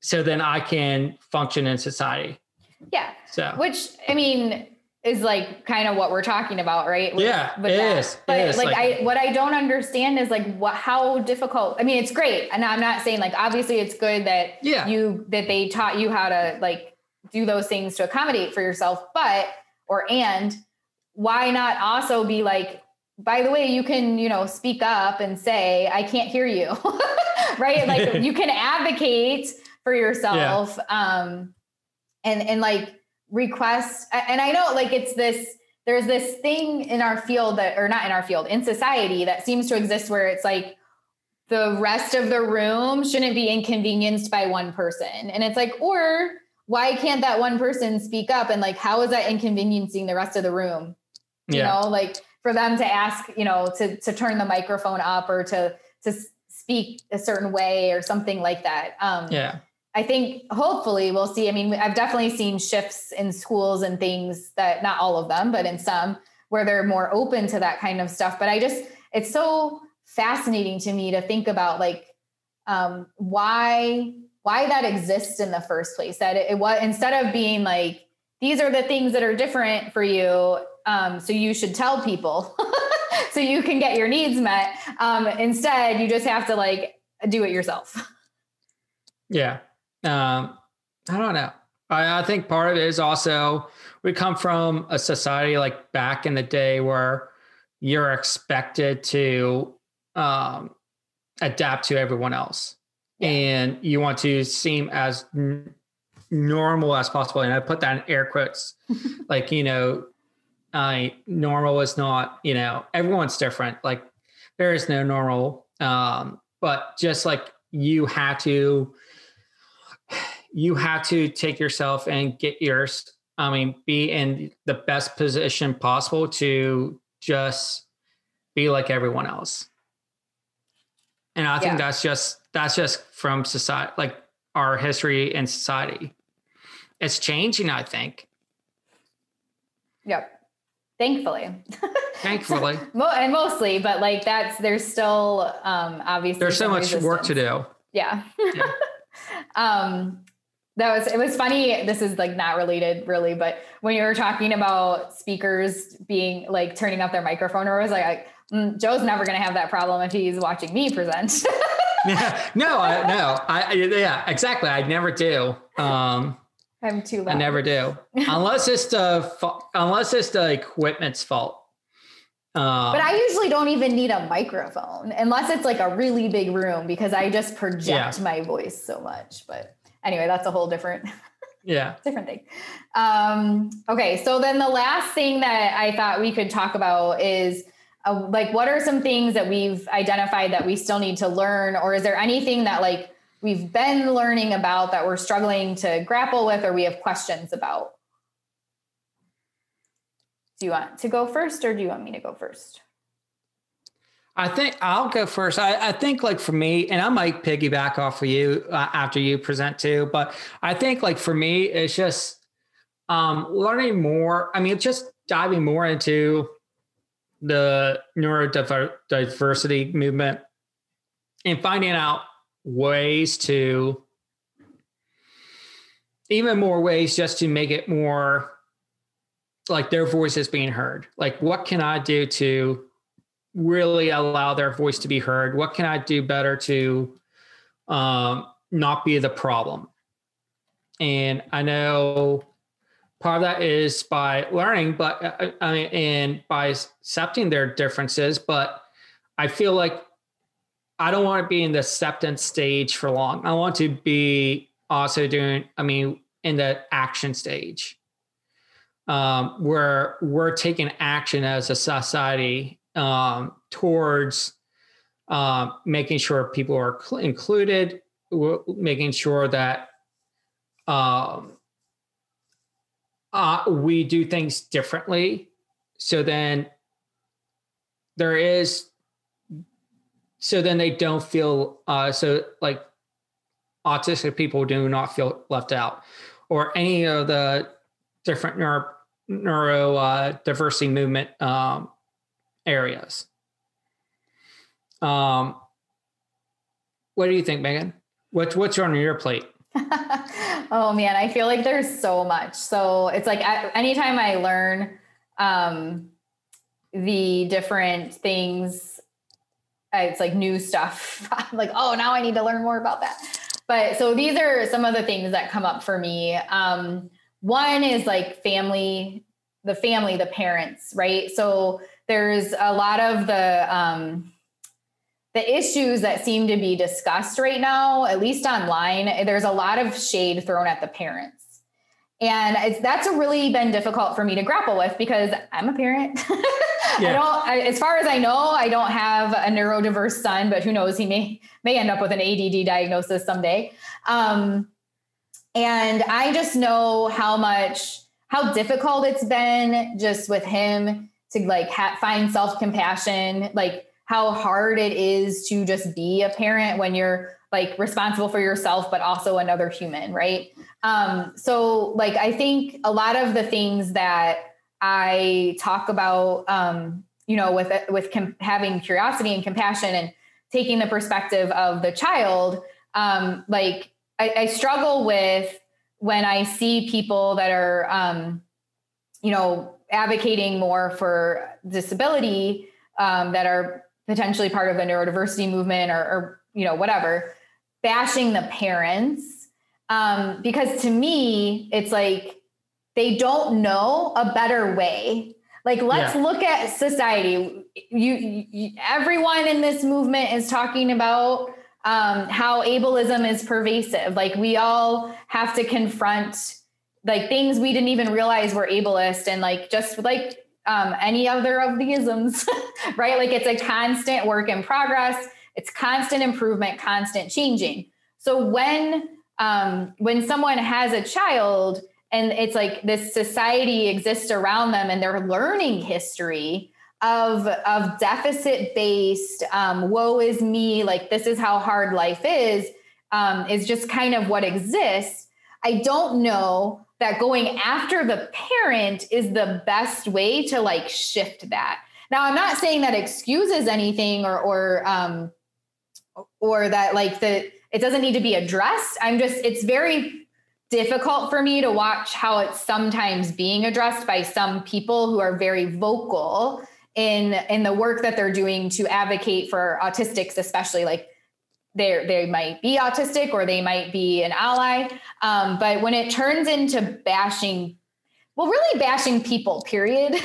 so then I can function in society. yeah. So Which I mean is like kind of what we're talking about, right? With- Yeah, with it that. is. It But is, like, like- I, what I don't understand is like what, how difficult. I mean, it's great, and I'm not saying like obviously it's good that Yeah. you that they taught you how to like do those things to accommodate for yourself, but or and why not also be like, by the way, you can you know speak up and say I can't hear you, <laughs> right? Like <laughs> you can advocate for yourself. Um, and and like request and i know like it's this there's this thing in our field that or not in our field in society that seems to exist where it's like the rest of the room shouldn't be inconvenienced by one person and it's like or why can't that one person speak up and like how is that inconveniencing the rest of the room you yeah. know like for them to ask you know to to turn the microphone up or to to speak a certain way or something like that um Yeah. I think hopefully we'll see. I mean, I've definitely seen shifts in schools and things that not all of them, but in some where they're more open to that kind of stuff. But I just, it's so fascinating to me to think about like um, why why that exists in the first place. That it, was instead of being like these are the things that are different for you, um, so you should tell people <laughs> so you can get your needs met. Um, instead, you just have to like do it yourself. <laughs> Yeah. Um, I don't know. I, I think part of it is also we come from a society like back in the day where you're expected to um, adapt to everyone else Yeah. and you want to seem as n- normal as possible. And I put that in air quotes, <laughs> like, you know, I normal is not, you know, everyone's different. Like there is no normal. Um, but just like you have to, you have to take yourself and get yours. I mean, be in the best position possible to just be like everyone else. And I think Yeah. that's just that's just from society, like our history and society. It's changing, I think. Yep. Thankfully. <laughs> Thankfully. And mostly, but like that's there's still um obviously There's so much work to do. Yeah. Yeah. <laughs> um that was it was funny this is like not related really but when you were talking about speakers being like turning up their microphone or was like joe's never going to have that problem if he's watching me present Yeah. <laughs> <laughs> No, I, no. I, yeah, exactly. I never do. Um, i'm too loud I never do. <laughs> Unless it's the, unless it's the equipment's fault. Um, but i usually don't even need a microphone unless it's like a really big room because i just project my voice so much but anyway that's a whole different yeah. different thing. Um, okay, so then the last thing that I thought we could talk about is like what are some things that we've identified that we still need to learn, or is there anything that like we've been learning about that we're struggling to grapple with, or we have questions about? Do you want to go first, or do you want me to go first? I think I'll go first. I, I think like for me, and I might piggyback off of you uh, after you present too, but I think like for me, it's just um, learning more. I mean, just diving more into the neurodiversity movement and finding out ways to even more ways just to make it more like their voice is being heard. Like, what can I do to really allow their voice to be heard? What can I do better to um, not be the problem? And I know part of that is by learning, but uh, I mean, and by accepting their differences. But I feel like I don't want to be in the acceptance stage for long. I want to be also doing, I mean, in the action stage um, where we're taking action as a society um, towards um, making sure people are cl- included, making sure that um, uh, we do things differently. So then there is, so then they don't feel, uh, so like autistic people do not feel left out or any of the different neuro, neuro uh, diversity movement um, areas. Um, what do you think, Megan? What's what's on your plate? <laughs> oh man, I feel like there's so much. So it's like a- anytime I learn um, the different things, it's like new stuff. <laughs> I'm like, oh, now I need to learn more about that. But so these are some of the things that come up for me. Um, one is like family, the family, the parents, right? So there's a lot of the um, the issues that seem to be discussed right now, at least online, there's a lot of shade thrown at the parents. And it's, that's really been difficult for me to grapple with because I'm a parent. <laughs> yeah. I don't, I, as far as I know, I don't have a neurodiverse son, but who knows, he may, may end up with an ADD diagnosis someday. Um, and I just know how much, how difficult it's been just with him to like ha- find self compassion, like how hard it is to just be a parent when you're like responsible for yourself, but also another human, right? Um, so, like, I think a lot of the things that I talk about, um, you know, with with com- having curiosity and compassion and taking the perspective of the child, um, like I, I struggle with when I see people that are, um, you know, advocating more for disability um, that are potentially part of the neurodiversity movement or, or you know whatever bashing the parents um, because to me it's like they don't know a better way. Like let's Yeah. look at society. You, you everyone in this movement is talking about um, how ableism is pervasive. Like we all have to confront like things we didn't even realize were ableist and like just like um, any other of the isms, <laughs> right? Like it's a constant work in progress. It's constant improvement, constant changing. So when um, when someone has a child and it's like this society exists around them and they're learning history of of deficit based um, woe is me like this is how hard life is um, is just kind of what exists i don't know that going after the parent is the best way to like shift that. Now i'm not saying that excuses anything or or um or that like the it doesn't need to be addressed. I'm just it's very difficult for me to watch how it's sometimes being addressed by some people who are very vocal in in the work that they're doing to advocate for autistics especially like they they might be autistic or they might be an ally. Um, but when it turns into bashing well really bashing people period. <laughs>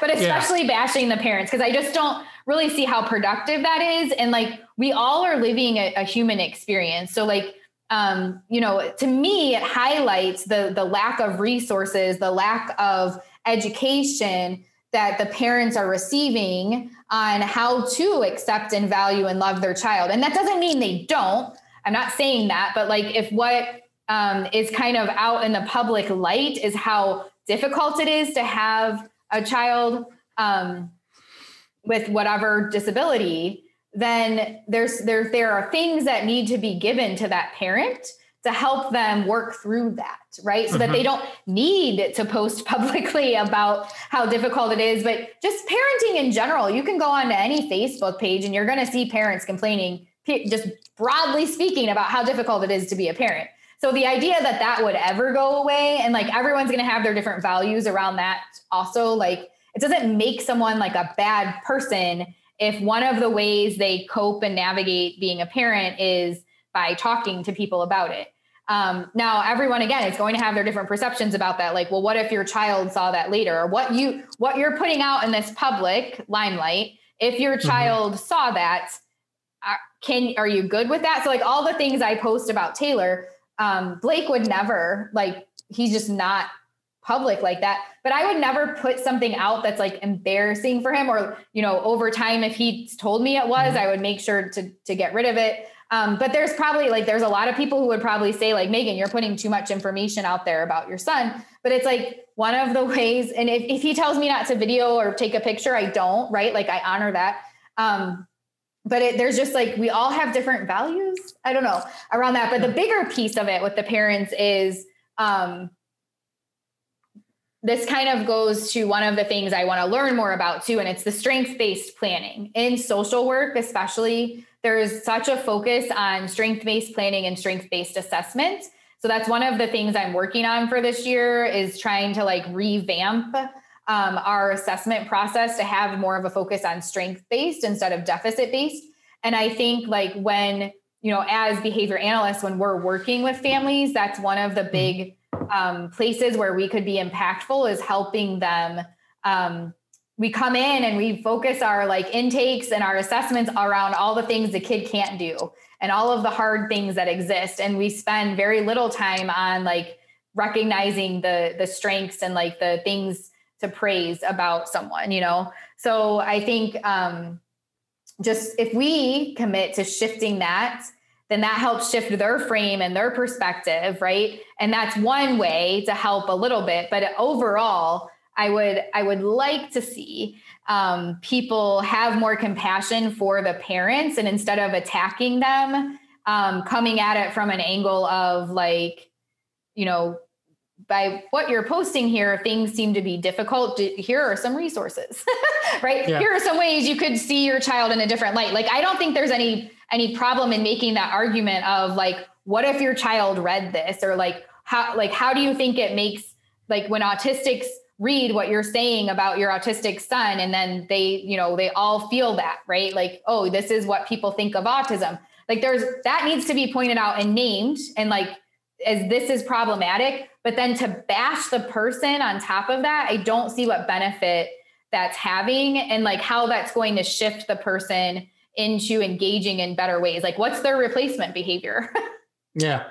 But especially yeah. bashing the parents because i just don't really see how productive that is. And like we all are living a, a human experience. So like um, you know, to me, it highlights the the lack of resources, the lack of education that the parents are receiving on how to accept and value and love their child. And that doesn't mean they don't. I'm not saying that, but like if what um, is kind of out in the public light is how difficult it is to have a child um, with whatever disability, then there's there there are things that need to be given to that parent to help them work through that right? So mm-hmm. that they don't need to post <laughs> publicly about how difficult it is but just parenting in general. You can go onto any facebook page and you're going to see parents complaining just broadly speaking about how difficult it is to be a parent. So the idea that that would ever go away and like everyone's going to have their different values around that also like it doesn't make someone like a bad person if one of the ways they cope and navigate being a parent is by talking to people about it. Um, now, everyone again is going to have their different perceptions about that. Like, well, what if your child saw that later, or what you what you're putting out in this public limelight? If your mm-hmm. child mm-hmm. saw that, are, can are you good with that? So, like all the things I post about Taylor, um, Blake would never like. He's just not public like that but i would never put something out that's like embarrassing for him or you know over time if he told me it was mm-hmm. i would make sure to to get rid of it um, but there's probably like there's a lot of people who would probably say like megan you're putting too much information out there about your son. But it's like one of the <laughs> ways and if, if he tells me not to video or take a picture i don't right? Like i honor that. Um, but it, there's just like we all have different values. I don't know around that. But the bigger piece of it with the parents is um, this kind of goes to one of the things I want to learn more about too, and it's the strength based planning. In social work, especially, there's such a focus on strength based planning and strength based assessment. So that's one of the things I'm working on for this year is trying to like revamp um, our assessment process to have more of a focus on strength based instead of deficit based. And I think like when, you know, as behavior analysts, when we're working with families, that's one of the big um, places where we could be impactful is helping them um, we come in and we focus our like intakes and our assessments around all the things the kid can't do and all of the hard things that exist and we spend very little time on like recognizing the the strengths and like the things to praise about someone you know so i think um just if we commit to shifting that then that helps shift their frame and their perspective, right? And that's one way to help a little bit. But overall, I would I would like to see um, people have more compassion for the parents, and instead of attacking them, um, coming at it from an angle of like, you know, by what you're posting here, things seem to be difficult. Here are some resources, <laughs> right? Yeah. Here are some ways you could see your child in a different light. Like, I don't think there's any any problem in making that argument of like, what if your child read this, or like how like how do you think it makes like when autistics read what you're saying about your autistic son and then they you know they all feel that right? Like oh this is what people think of autism. Like there's that needs to be pointed out and named and like as this is problematic but then to bash the person on top of that i don't see what benefit that's having and like how that's going to shift the person into engaging in better ways. Like what's their replacement behavior? <laughs> Yeah.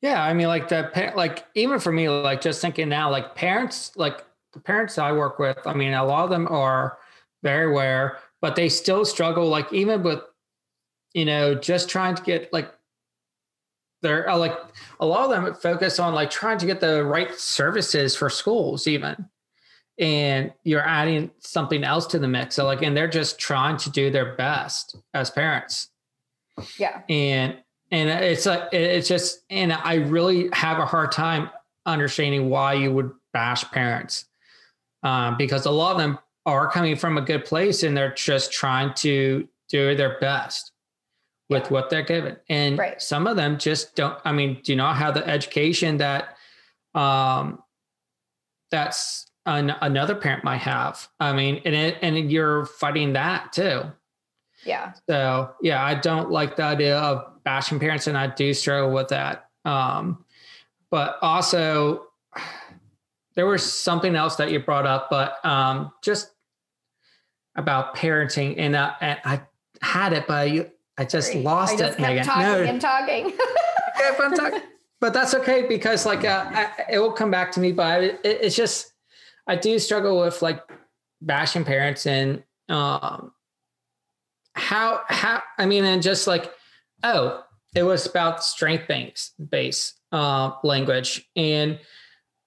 Yeah i mean like the like even for me like just thinking now like parents like the parents I work with, I mean, a lot of them are very aware, but they still struggle, like even with, you know, just trying to get like they're uh, like a lot of them focus on like trying to get the right services for schools even. And you're adding something else to the mix so like and they're just trying to do their best as parents. Yeah. And and it's like it's just and i really have a hard time understanding why you would bash parents um, because a lot of them are coming from a good place and they're just trying to do their best with yeah. what they're given. And right. some of them just don't, I mean, do not have the education that um that's an, another parent might have. I mean, and it, and you're fighting that too. Yeah. So yeah, I don't like the idea of bashing parents and I do struggle with that. Um, but also there was something else that you brought up, but um, just about parenting and, uh, and I had it, but you, I just Sorry. lost I just it, Megan. Talking no. and talking. kept on talking. But that's okay because like uh, I, it will come back to me. But it, it's just I do struggle with like bashing parents and um, how how I mean and just like oh it was about strength base uh, language and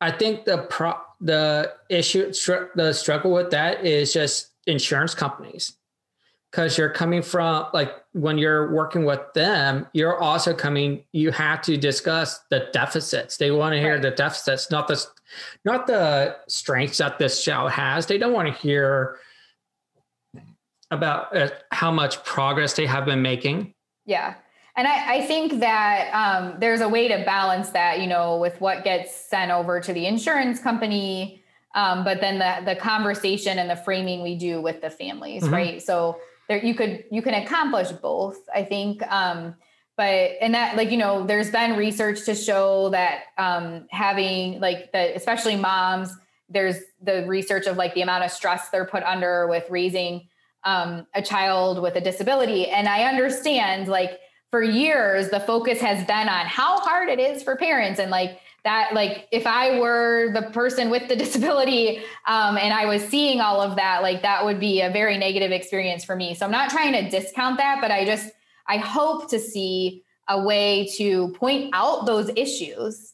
I think the pro the issue the struggle with that is just insurance companies. Because you're coming from like when you're working with them you're also coming you have to discuss the deficits. They want to hear right. the deficits not the not the strengths that this child has. They don't want to hear about uh, how much progress they have been making. Yeah and I, I think that um, there's a way to balance that, you know, with what gets sent over to the insurance company, um, but then the the conversation and the framing we do with the families, mm-hmm. right? So there you could you can accomplish both i think um, but and that like you know there's been research to show that um, having like the especially moms there's the research of like the amount of stress they're put under with raising um, a child with a disability and i understand like for years the focus has been on how hard it is for parents. And like that like if i were the person with the <laughs> disability um, and i was seeing all of that like that would be a very negative experience for me. So i'm not trying to discount that but i just i hope to see a way to point out those issues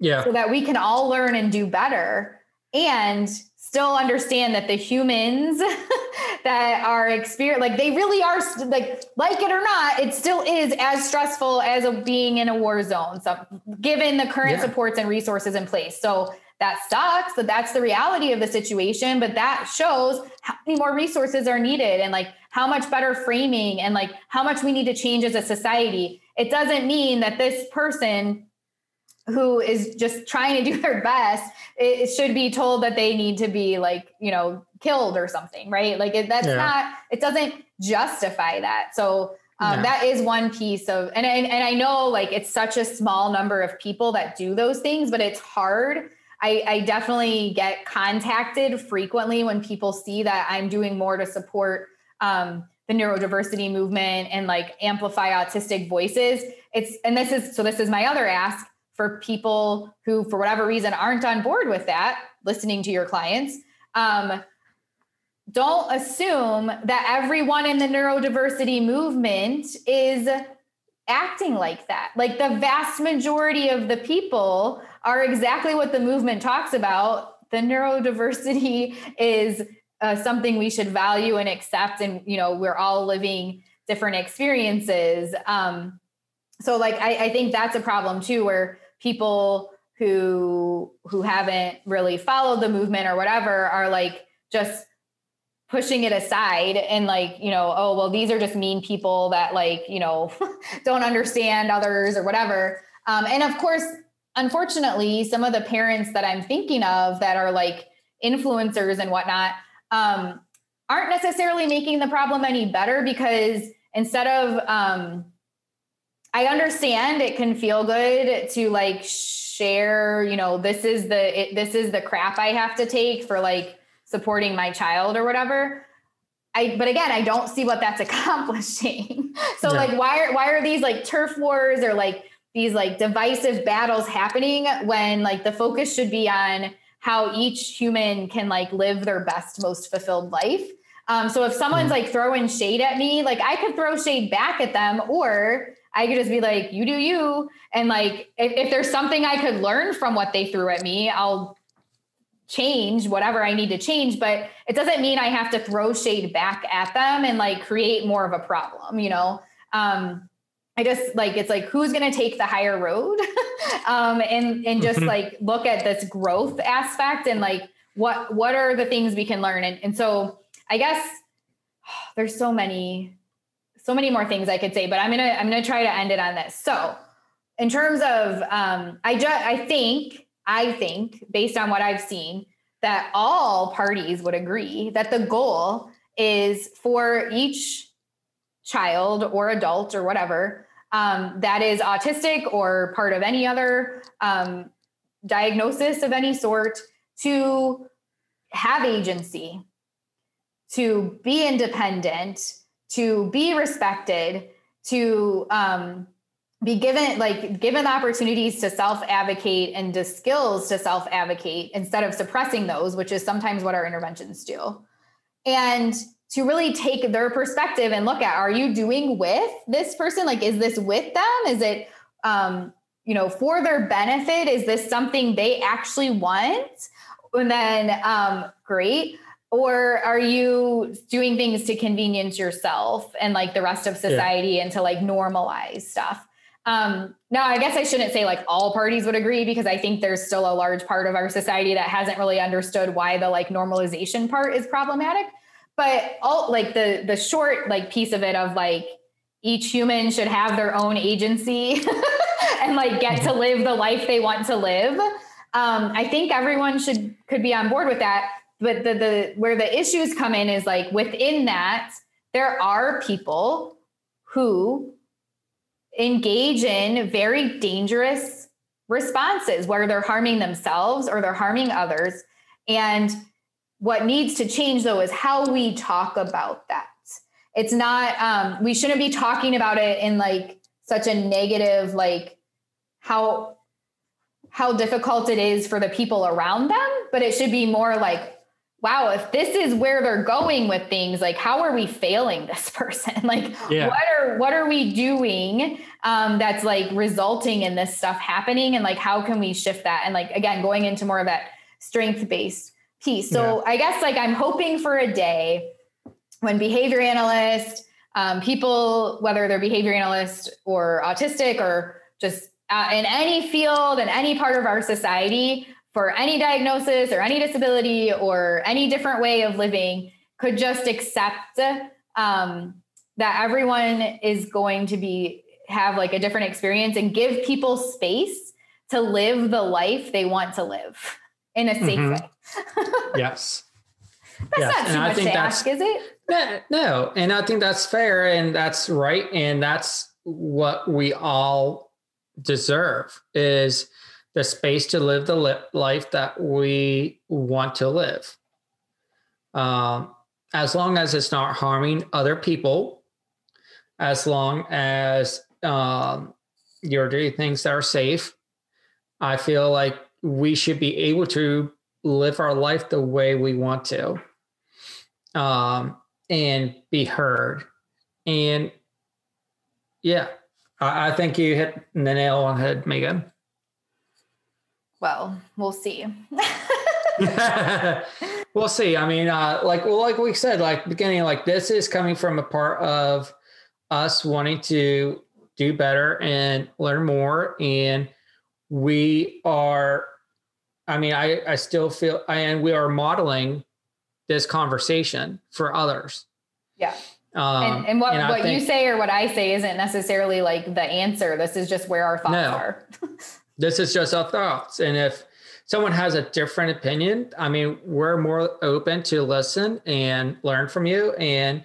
yeah. so that we can all learn and do better and still understand that the humans <laughs> that are experience like they really are like like it or not it still is as stressful as a being in a war zone so given the current yeah. supports and resources in place so that sucks but that's the reality of the situation but that shows how many more resources are needed and like how much better framing and like how much we need to change as a society it doesn't mean that this person who is just trying to do <laughs> their best it should be told that they need to be like you know killed or something right like it, that's yeah. not it doesn't justify that so um, yeah. that is one piece of and, and and i know like it's such a small number of people that do those things but it's hard I, I definitely get contacted frequently when people see that i'm doing more to support um, the neurodiversity movement and like amplify autistic voices it's and this is so this is my other ask for people who, for whatever reason, aren't on board with that, listening to your clients. Um, don't assume that everyone in the neurodiversity movement is acting like that. Like the vast majority of the people are exactly what the movement talks about. The neurodiversity <laughs> is uh, something we should value and accept, and you know we're all living different experiences. Um, so, like I, I think that's a problem too, where people who who haven't really followed the movement or whatever are like just pushing it aside and like you know oh well these are just mean people that like you know <laughs> don't understand others or whatever. Um, and of course unfortunately some of the parents that i'm thinking of that are like influencers and whatnot um, aren't necessarily making the problem any better because instead of um, I understand it can feel good to like share, you know, this is the it, this is the crap I have to take for like supporting my child or whatever. I but again, I don't see what that's <laughs> accomplishing. so yeah. like why are why are these like turf wars or like these like divisive battles happening when like the focus should be on how each human can like live their best, most fulfilled life. Um, so if someone's mm-hmm. like throwing shade at me, like I could throw shade back at them, or I could just be like, you do you. And like, if, if there's something I could learn from what they threw at me, I'll change whatever I need to change. But it doesn't mean I have to throw shade back at them and like create more of a problem, you know? Um, I just like it's like who's going to take the higher road, <laughs> um, and and just <laughs> like look at this growth aspect and like what what are the things we can learn and and so I guess <sighs> there's so many so many more things I could say, but I'm gonna I'm gonna try to end it on this. So in terms of um, I just I think I think based on what I've seen that all parties would agree that the goal is for each child or adult or whatever um, that is autistic or part of any other um, diagnosis of any sort to have agency, to be independent, to be respected, to um, be given like given opportunities to self advocate and the skills to self advocate instead of suppressing those, which is sometimes what our interventions do. And to really take their perspective and look at are you doing with this person? Like is this with them? Is it um you know for their benefit? Is this something they actually want? And then um great or are you doing things to convenience yourself and like the rest of society yeah. and to like normalize stuff? Um now i guess i shouldn't say like all parties would agree because i think there's still a large part of our society that hasn't really understood why the like normalization part is problematic. But all like the the short like piece of it of like each human should have their own agency <laughs> and like get to live the life they want to live. Um, i think everyone should could be on board with that but the the where the issues come in is like within that there are people who engage in very dangerous responses where they're harming themselves or they're harming others and what needs to change though is how we talk about that. It's not, um, we shouldn't be talking about it in like such a negative, like how, how difficult it is for the people around them, but it should be more like, wow, if this is where they're going with things, like how are we failing this <laughs> person? like yeah. what are what are we doing um, that's like resulting in this stuff happening? And like how can we shift that? And like again, going into more of that strength-based piece. So yeah. I guess like I'm hoping for a day when behavior analysts, um, people, whether they're behavior analyst or autistic or just uh, in any field and any part of our society for any diagnosis or any disability or any different way of living could just accept um, that everyone is going to be have like a different experience and give people space to live the life they want to live in a safe mm-hmm. way. <laughs> yes. That's yes. not too and much to ask, is it? No, no, and I think that's fair and that's right, and that's what we all deserve is the space to live the li- life that we want to live. Um, as long as it's not harming other people, as long as um, you're doing things that are safe, I feel like we should be able to live our life the way we want to um, and be heard. And yeah, I, I think you hit the nail on the head, Megan. Well, we'll see. <laughs> we'll see. I mean, uh, like well, like we said, like beginning, like this is coming from a part of us wanting to do better and learn more, and we are I mean, I, I still feel, and we are modeling this conversation for others. Yeah. Um, and, and what, and what think, you say or what I say isn't necessarily like the answer. This is just where our thoughts no, are. <laughs> this is just our thoughts. And if someone has a different opinion, I mean, we're more open to listen and learn from you and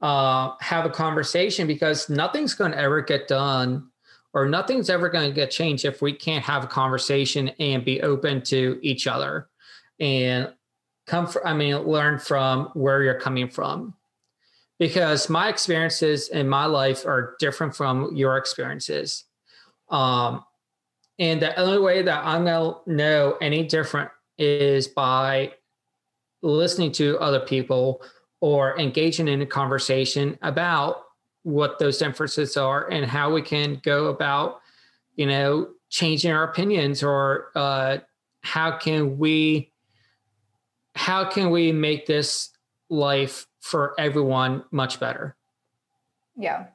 uh, have a conversation because nothing's going to ever get done or nothing's ever going to get changed if we can't have a conversation and be open to each other and come from, I mean, learn from where you're coming from. Because my experiences in my life are different from your experiences. Um, and the only way that I'm going to know any different is by listening to other people or engaging in a conversation about what those differences are and how we can go about, you know, changing our opinions or uh, how can we how can we make this life for everyone much better? Yeah.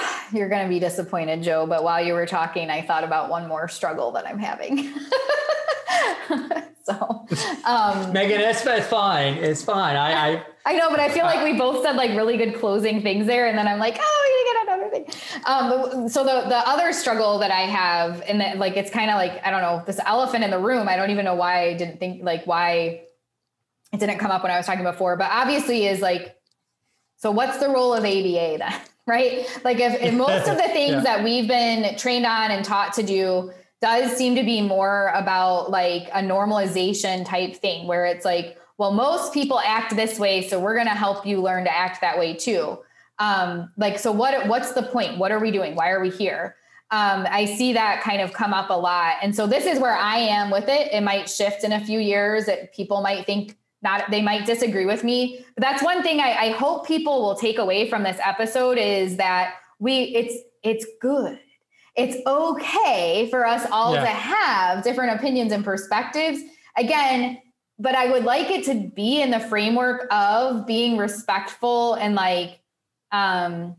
<sighs> You're going to be disappointed, Joe, but while you were talking, I thought about one more struggle that I'm having. <laughs> so, um, Megan, it's fine. It's fine. I, I, I know, but I feel like we both said like really good closing things there, and then I'm like, oh, we need to get another thing. Um, so the the other struggle that I have, and that like it's kind of like I don't know this elephant in the room. I don't even know why I didn't think like why it didn't come up when I was talking before, but obviously is like, so what's the role of ABA then? Right? Like if, if most of the <laughs> things yeah. that we've been trained on and taught to do does seem to be more about like a normalization type thing where it's like, well, most people act this way, so we're going to help you learn to act that way too. Um, like, so what? What's the point? What are we doing? Why are we here? Um, I see that kind of come up a lot, and so this is where I am with it. It might shift in a few years. That people might think not they might disagree with me. But that's one thing I, I hope people will take away from this episode is that we it's it's good. It's okay for us all yeah. to have different opinions and perspectives. Again but i would like it to be in the framework of being respectful and like um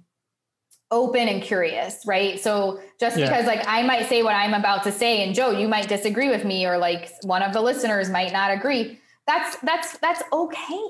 open and curious right? So just yeah. because like i might say what i'm about to say and joe you might disagree with me or like one of the listeners might not agree that's that's that's okay.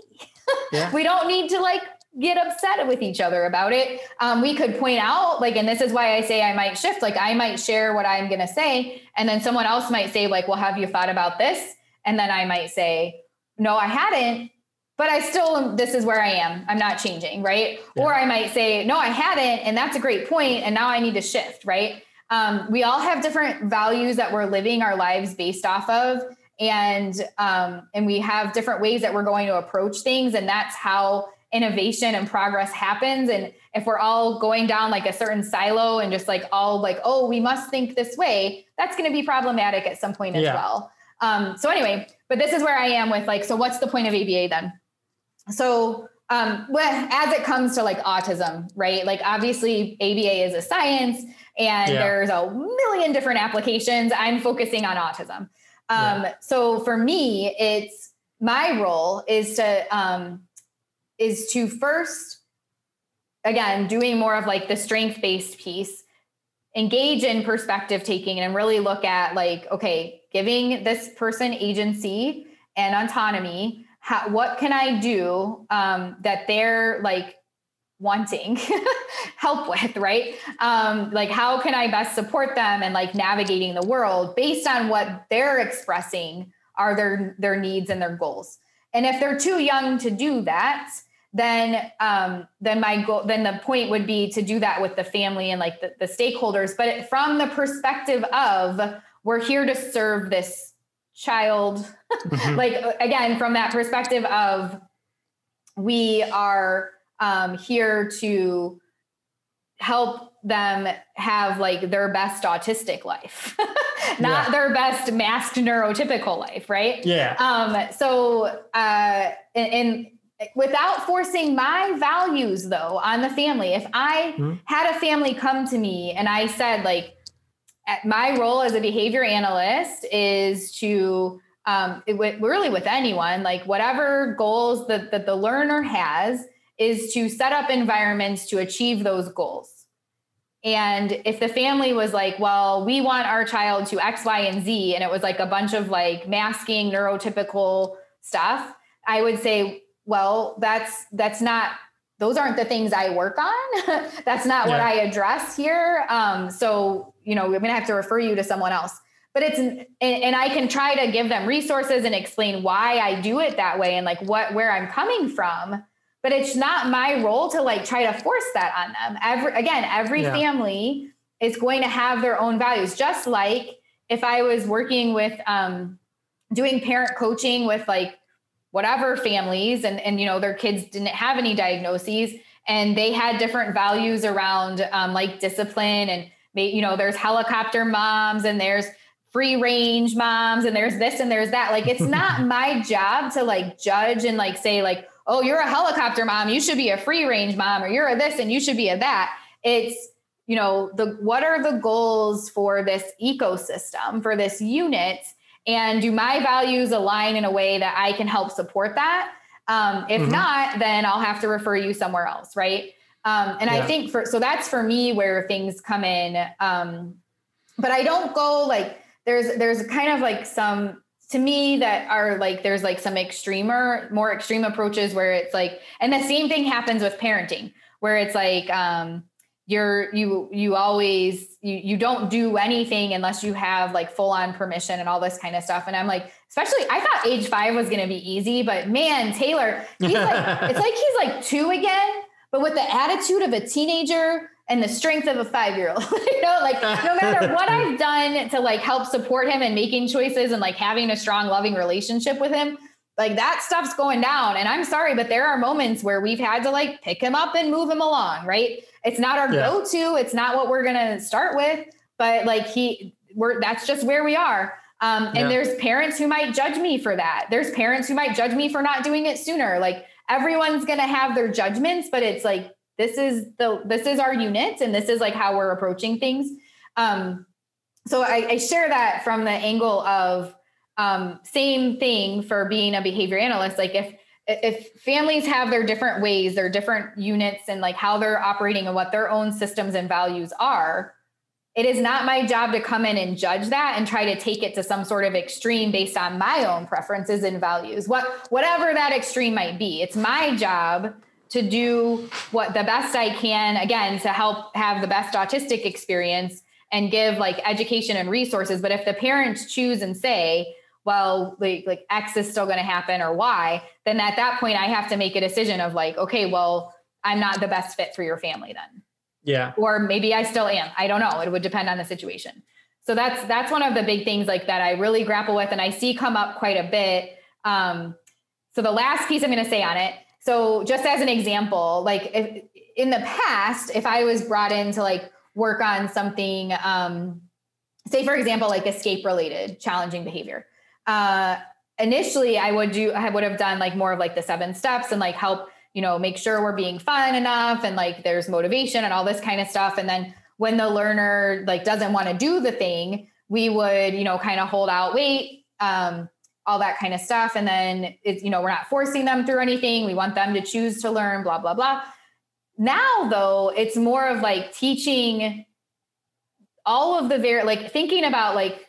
Yeah. <laughs> we don't need to like get upset with each other about it. Um, we could point out, like, and this is why I say I might shift. Like, I might share what I'm going to say, and then someone else might say, like, "Well, have you thought about this?" And then I might say, "No, I hadn't." But I still, this is where I am. I'm not changing, right? Yeah. Or I might say, no, I hadn't. And that's a great point, And now I need to shift, right? Um, we all have different values that we're living our lives based off of and um, and we have different ways that we're going to approach things and that's how innovation and progress happens. And if we're all going down like a certain silo and just like all like oh we must think this way that's going to be problematic at some point as yeah. well. Um, so anyway but this is where i am with like so what's the point of aba then? So um, well, as it comes to like autism right? Like obviously aba is a science and yeah. there's a million different applications. I'm focusing on autism um, yeah. So for me, it's my role is to um, is to first, again, doing more of like the strength based piece, engage in perspective taking, and really look at like, okay, giving this person agency and autonomy. How, what can I do um, that they're like wanting <laughs> help with, right? Um, like, how can I best support them and like navigating the world based on what they're expressing are their their needs and their goals. And if they're too young to do that, then um, then my goal then the point would be to do that with the family and like the, the stakeholders, but from the perspective of we're here to serve this child, mm-hmm. <laughs> like again from that perspective of we are um, here to help them have like their best autistic life, <laughs> not yeah. their best masked neurotypical life, right? Yeah. Um, so, uh, and, and, without forcing my values though on the family, if I mm-hmm. had a family come to me and I said, like, my role as a behavior analyst is to um, it, really with anyone, like whatever goals that, that the learner has, is to set up environments to achieve those goals. And if the family was like, well, we want our child to X, Y, and Z, and it was like a bunch of like masking neurotypical stuff, I would say, well, that's that's not those aren't the things I work on. <laughs> that's not yeah. what I address here. Um, so you know, I'm gonna have to refer you to someone else. But it's and, and I can try to give them resources and explain why I do it that way and like what where I'm coming from but it's not my role to like try to force that on them every again every yeah. family is going to have their own values just like if i was working with um doing parent coaching with like whatever families and and you know their kids didn't have any diagnoses and they had different values around um, like discipline and you know there's helicopter moms and there's free range moms and there's this and there's that. Like it's <laughs> not my job to like judge and like say like, oh, you're a helicopter mom, you should be a free range mom, or you're a this and you should be a that. It's you know the what are the goals for this ecosystem for this unit and do my values align in a way that i can help support that um, if mm-hmm. not then i'll have to refer you somewhere else right um, and yeah. i think for so that's for me where things come in um, but i don't go like there's there's kind of like some to me that are like there's like some extremer more extreme approaches where it's like and the same thing happens with parenting where it's like um you're you you always you you don't do anything unless you have like full on permission and all this kind of stuff. And i'm like especially i thought age five was going to be easy but man taylor he's like <laughs> it's like he's like two again but with the attitude of a teenager and the strength of a five year old <laughs> you know like no matter what <laughs> i've done to like help support him and making choices and like having a strong loving relationship with him like that stuff's going down and i'm sorry but there are moments where we've had to like pick him up and move him along right it's not our yeah. go-to. It's not what we're gonna start with, but like he we're that's just where we are. Um, and yeah. there's parents who might judge me for that. There's parents who might judge me for not doing it sooner. Like everyone's gonna have their judgments, but it's like this is the this is our unit and this is like how we're approaching things. Um, so I, I share that from the angle of um, same thing for being a behavior analyst. Like if if families have their different ways, their different units, and like how they're operating and what their own systems and values are, it is not my job to come in and judge that and try to take it to some sort of extreme based on my own preferences and values. What whatever that extreme might be. It's my job to do what the best I can again to help have the best autistic experience and give like education and resources. But if the parents choose and say, well, like like X is still going to happen or Y, then at that point I have to make a decision of like, okay, well, I'm not the best fit for your family then. Yeah. Or maybe I still am. I don't know. It would depend on the situation. So that's that's one of the big things like that I really grapple with and I see come up quite a bit. Um, so the last piece I'm going to say on it. So just as an example, like if, in the past, if I was brought in to like work on something, um, say for example, like escape related challenging behavior, uh, initially I would do, I would have done like more of like the seven steps and like help, you know, make sure we're being fun enough and like there's motivation and all this kind of stuff. And then when the learner like doesn't want to do the thing, we would, you know, kind of hold out, wait, um, all that kind of stuff. And then it's, you know, we're not forcing them through anything. We want them to choose to learn, blah, blah, blah. Now, though, it's more of like teaching all of the very, like thinking about like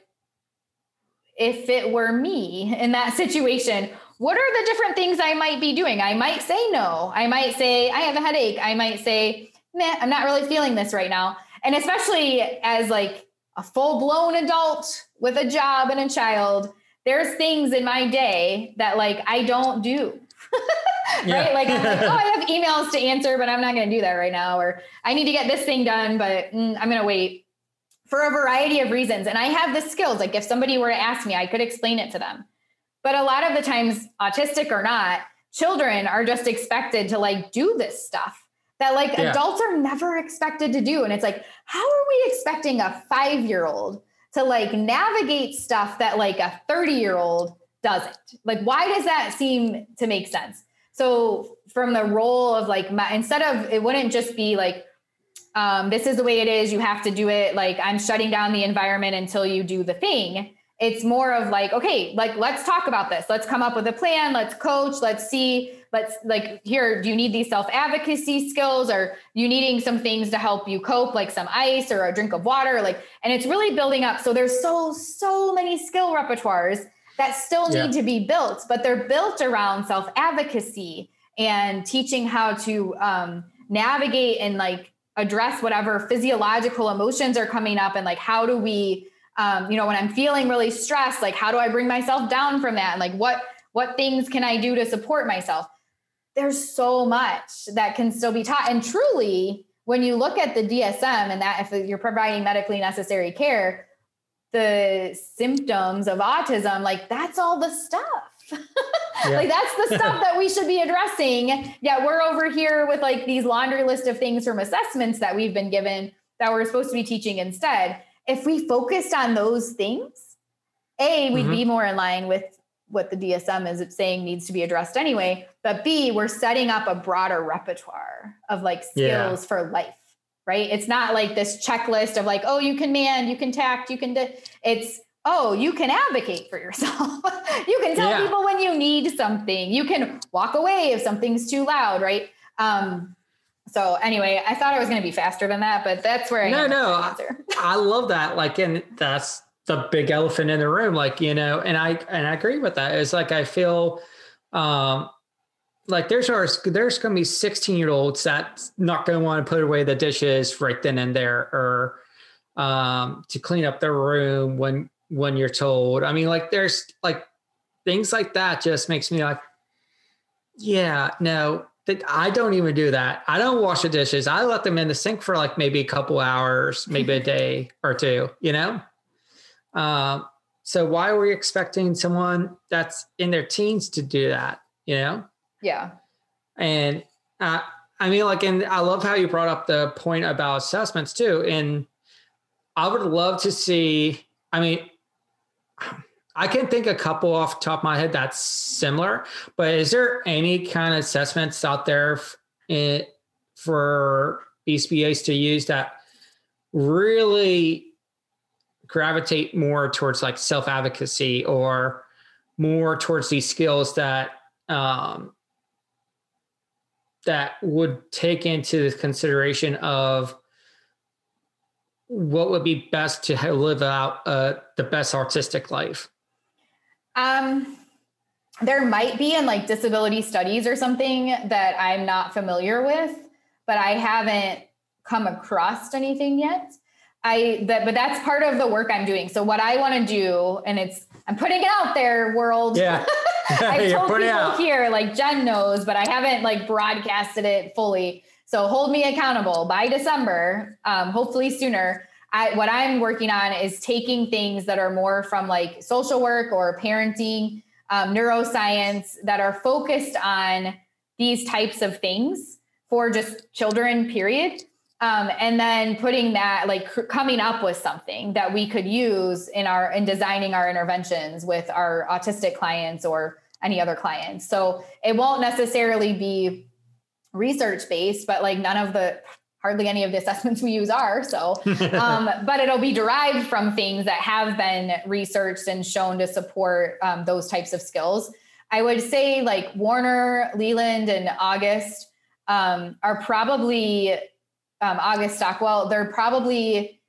if it were me in that <laughs> situation, what are the different things I might be doing? I might say no. I might say, I have a headache. I might say, nah, I'm not really feeling this right now. And especially as like a full blown adult with a job and a child, there's things in my day that like I don't do. <laughs> right? Like, I'm like, <laughs> oh, I have emails to answer, but I'm not going to do that right now. Or I need to get this thing done, but mm, I'm going to wait for a variety of reasons. And I have the skills. Like if somebody were to ask me, I could explain it to them. But a lot of the times, autistic or not, children are just expected to like do this stuff that like yeah. adults are never expected to do. And it's like, how are we expecting a five year old to like navigate stuff that like a 30 year old doesn't? Like, why does that seem to make sense? So, from the role of like, my, instead of it wouldn't just be like, um, this is the way it is. You have to do it. Like I'm shutting down the environment until you do the thing. It's more of like, okay, like let's talk about this. Let's come up with a plan. Let's coach. Let's see. Let's like here. Do you need these self advocacy skills? Or you needing some things to help you cope, like some ice or a drink of water? Like, and it's really building up. So there's so so many skill repertoires that still need yeah. to be built, but they're built around self advocacy and teaching how to um, navigate and like address whatever physiological emotions are coming up and like how do we um, you know when i'm feeling really stressed like how do i bring myself down from that and like what what things can i do to support myself there's so much that can still be taught and truly when you look at the dsm and that if you're providing medically necessary care the symptoms of autism like that's all the stuff <laughs> yeah. like that's the stuff that we should be addressing. Yeah, we're over here with like these laundry list of things from assessments that we've been given that we're supposed to be teaching instead. If we focused on those things, A, we'd mm-hmm. be more in line with what the DSM is saying needs to be addressed anyway. But B, we're setting up a broader repertoire of like skills yeah. for life, right? It's not like this checklist of like, oh, you can mand, you can tact, you can. Di-. It's oh, you can advocate for yourself. <laughs> you can tell yeah. people when you need something. You can walk away if something's too loud, right? Um, so anyway, I thought I was going to be faster than that, but that's where I no, no, I, I love that. Like, and that's the big elephant in the room. Like, you know, and I and I agree with that. It's like I feel, um, like there's our there's going to be 16 year olds that's not going to want to put away the dishes right then and there, or um, to clean up their room when when you're told. I mean, like there's like things like that just makes me like, yeah, no, that I don't even do that. I don't wash the dishes. I let them in the sink for like maybe a couple hours, maybe a <laughs> day or two, you know? Um, so why are we expecting someone that's in their teens to do that, you know? Yeah. And uh, I mean, like, and I love how you brought up the point about assessments too. And I would love to see, I mean, I can think a couple off top of my head that's similar, but is there any kind of assessments out there in, for BCBAs to use that really gravitate more towards like self advocacy or more towards these skills that um, that would take into the consideration of what would be best to live out uh, the best artistic life? Um, there might be in like disability studies or something that I'm not familiar with, but I haven't come across anything yet. I that but that's part of the work I'm doing. So what I want to do, and it's I'm putting it out there, world. Yeah. <laughs> <laughs> I've told people here, like Jen knows, but I haven't like broadcasted it fully. So hold me accountable by December, um, hopefully sooner. I, what I'm working on is taking things that are more from like social work or parenting, um, neuroscience that are focused on these types of things for just children, period. Um, and then putting that like cr- coming up with something that we could use in our in designing our interventions with our autistic clients or any other clients so it won't necessarily be research based but like none of the hardly any of the assessments we use are. So, <laughs> um, but it'll be derived from things that have been researched and shown to support um, those types of skills. I would say like Worner, Leland, and August um, are probably um, August Stockwell. They're probably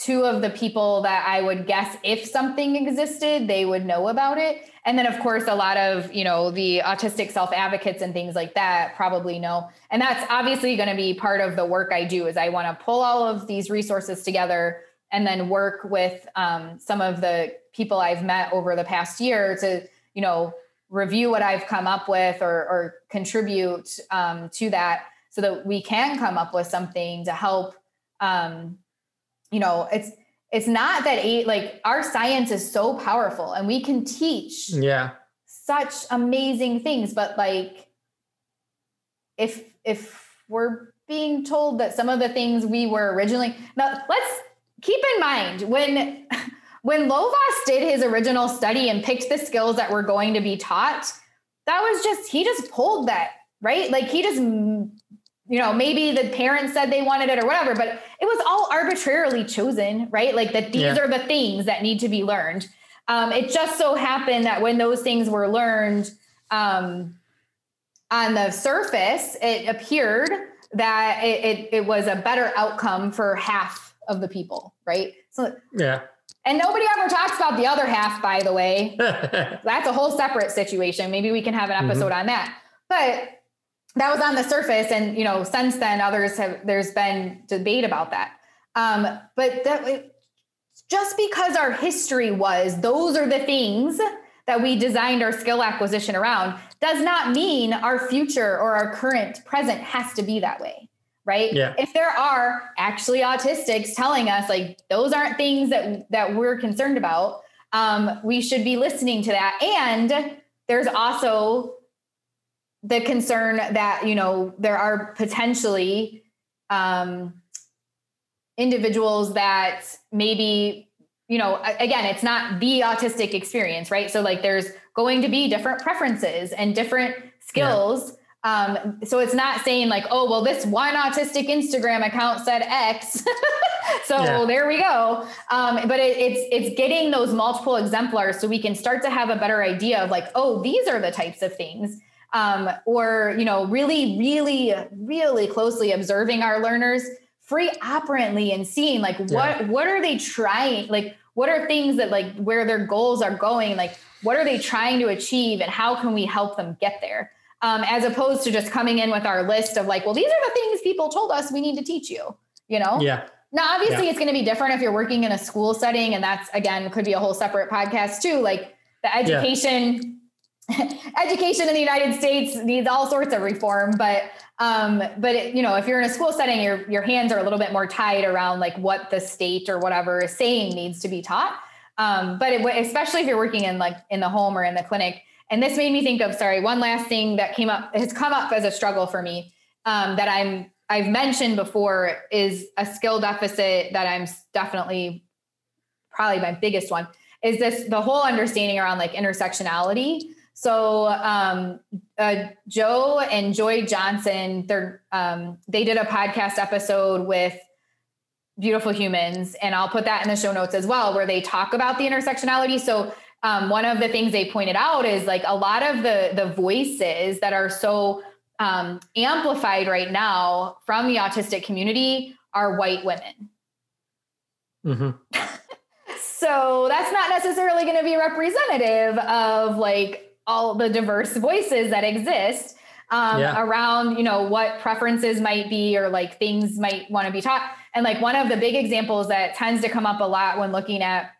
two of the people that I would guess if something existed, they would know about it. And then, of course, a lot of you know the autistic self advocates and things like that probably know. And that's obviously going to be part of the work I do. Is I want to pull all of these resources together and then work with um, some of the people I've met over the past year to you know review what I've come up with or, or contribute um, to that so that we can come up with something to help um, you know, it's it's not that eight like our science is so powerful and we can teach yeah. such amazing things but like if if we're being told that some of the things we were originally now let's keep in mind when <laughs> when Lovaas did his original study and picked the skills that were going to be taught that was just he just pulled that right? Like he just you know, maybe the parents said they wanted it or whatever, but it was all arbitrarily chosen, right? Like that these yeah. are the things that need to be learned. Um, it just so happened that when those things were learned um, on the surface, it appeared that it, it, it was a better outcome for half of the people, right? So yeah. And nobody ever talks about the other half, by the way. <laughs> That's a whole separate situation. Maybe we can have an episode mm-hmm. on that. But that was on the surface. And you know since then others have there's been debate about that. Um, but that just because our history was those are the things that we designed our skill acquisition around does not mean our future or our current present has to be that way right? Yeah. if there are actually autistics telling us like those aren't things that that we're concerned about um, we should be listening to that. And there's also the concern that you know there are potentially um, individuals that maybe you know, again, it's not the autistic experience, right? So like there's going to be different preferences and different skills. Yeah. Um, so it's not saying like, oh, well, this one autistic Instagram account said X. <laughs> so yeah. there we go. Um, but it, it's it's getting those multiple exemplars so we can start to have a better idea of like, oh, these are the types of things. Um, or you know, really, really, really closely observing our learners free operantly and seeing like what yeah. what are they trying like what are things that like where their goals are going like what are they trying to achieve and how can we help them get there um, as opposed to just coming in with our list of like well these are the things people told us we need to teach you you know yeah now obviously yeah. it's going to be different if you're working in a school setting and that's again could be a whole separate podcast too like the education yeah. <laughs> education in the united states needs all sorts of reform but um, but it, you know, if you're in a school setting, your your hands are a little bit more tied around like what the state or whatever is saying needs to be taught. Um, but it, especially if you're working in like in the home or in the clinic, and this made me think of sorry, one last thing that came up has come up as a struggle for me um, that I'm I've mentioned before is a skill deficit that I'm definitely probably my biggest one is this the whole understanding around like intersectionality so um, uh, Joe and Joy Johnson, they're um, they did a podcast episode with Beautiful Humans, and I'll put that in the show notes as well, where they talk about the intersectionality. So um, one of the things they pointed out is like a lot of the the voices that are so um, amplified right now from the autistic community are white women. Mm-hmm. <laughs> so that's not necessarily going to be representative of like all the diverse voices that exist um, yeah. around you know what preferences might be or like things might want to be taught and like one of the big examples that tends to come up a lot when looking at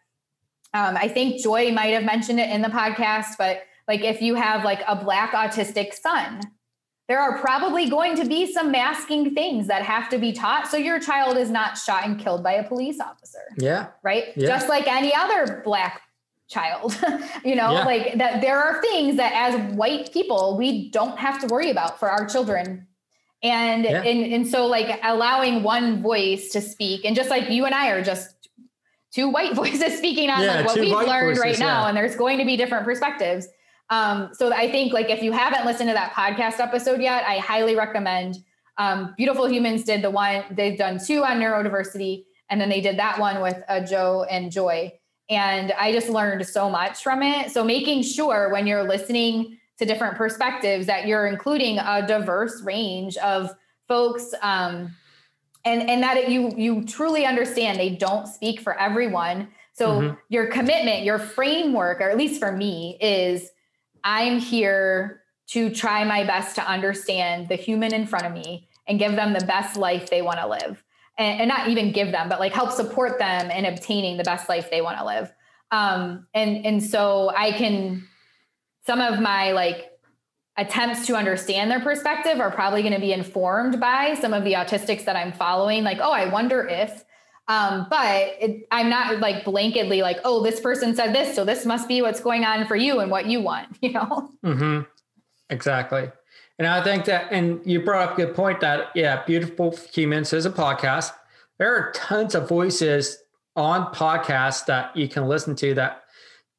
um, i think joy might have mentioned it in the podcast but like if you have like a black autistic son there are probably going to be some masking things that have to be taught so your child is not shot and killed by a police officer yeah right yeah. just like any other black child <laughs> you know yeah. like that there are things that as white people we don't have to worry about for our children and yeah. and, and so like allowing one voice to speak and just like you and i are just two white <laughs> voices speaking on yeah, like what we've learned voices, right now and there's going to be different perspectives um, so i think like if you haven't listened to that podcast episode yet i highly recommend um, beautiful humans did the one they've done two on neurodiversity and then they did that one with uh, joe and joy and I just learned so much from it. So making sure when you're listening to different perspectives that you're including a diverse range of folks um, and and that it, you you truly understand they don't speak for everyone. So mm-hmm. your commitment, your framework, or at least for me, is I'm here to try my best to understand the human in front of me and give them the best life they want to live and, and not even give them, but like help support them in obtaining the best life they want to live. Um, and and so I can some of my like attempts to understand their perspective are probably going to be informed by some of the autistics that I'm following. Like, oh, I wonder if. Um, but it, I'm not like blanketly like, oh, this person said this, so this must be what's going on for you and what you want. <laughs> You know. Mm-hmm. Exactly. And I think that, and you brought up a good point that, yeah, Beautiful Humans is a podcast. There are tons of voices on podcasts that you can listen to that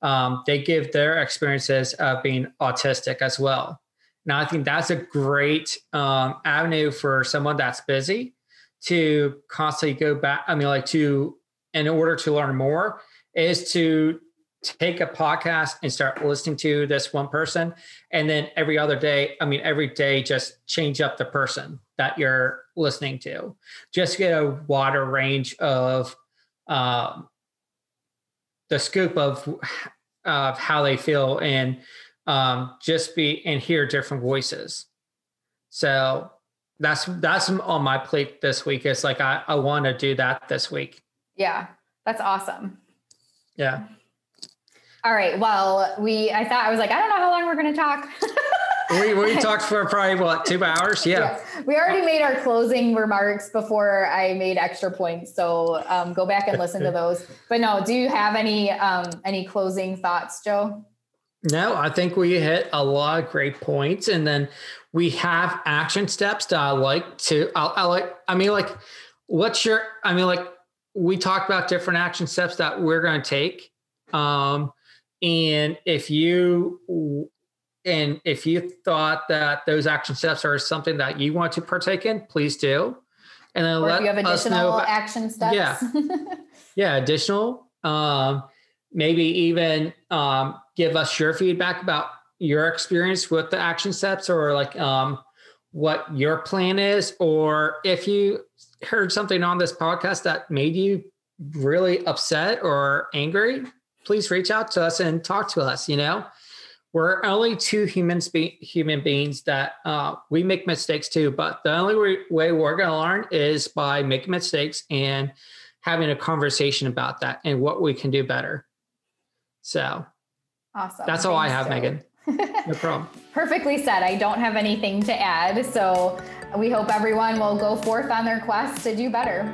um, they give their experiences of being autistic as well. Now, I think that's a great um, avenue for someone that's busy to constantly go back. I mean, like to, in order to learn more, is to take a podcast and start listening to this one person. And then every other day i mean every day just change up the person that you're listening to. Just get a wider range of um, the scoop of of how they feel and um, just be and hear different voices. So that's that's on my plate this week. It's like i, I want to do that this week. Yeah that's awesome. Yeah all right. Well, we I thought I was like, I don't know how long we're gonna talk. we we <laughs> talked for probably what two hours? Yeah. yeah. We already made our closing remarks before I made extra points. So um, go back and listen to those. But no, do you have any um, any closing thoughts, Joe? No, I think we hit a lot of great points, and then we have action steps that I like to. I, I like. I mean, like, what's your? I mean, like, we talked about different action steps that we're going to take. Um, and if you and if you thought that those action steps are something that you want to partake in, please do. And then or let if you have additional about, action steps. Yeah. <laughs> yeah. Additional. Um, maybe even um, give us your feedback about your experience with the action steps or like um, what your plan is, or if you heard something on this podcast that made you really upset or angry, please reach out to us and talk to us. You know, we're only two humans, be- human beings that uh, we make mistakes too. But the only way, way we're going to learn is by making mistakes and having a conversation about that and what we can do better. So, awesome. That's all Thanks, I have, so. Megan. <laughs> No problem. Perfectly said. I don't have anything to add. So we hope everyone will go forth on their quest to do better.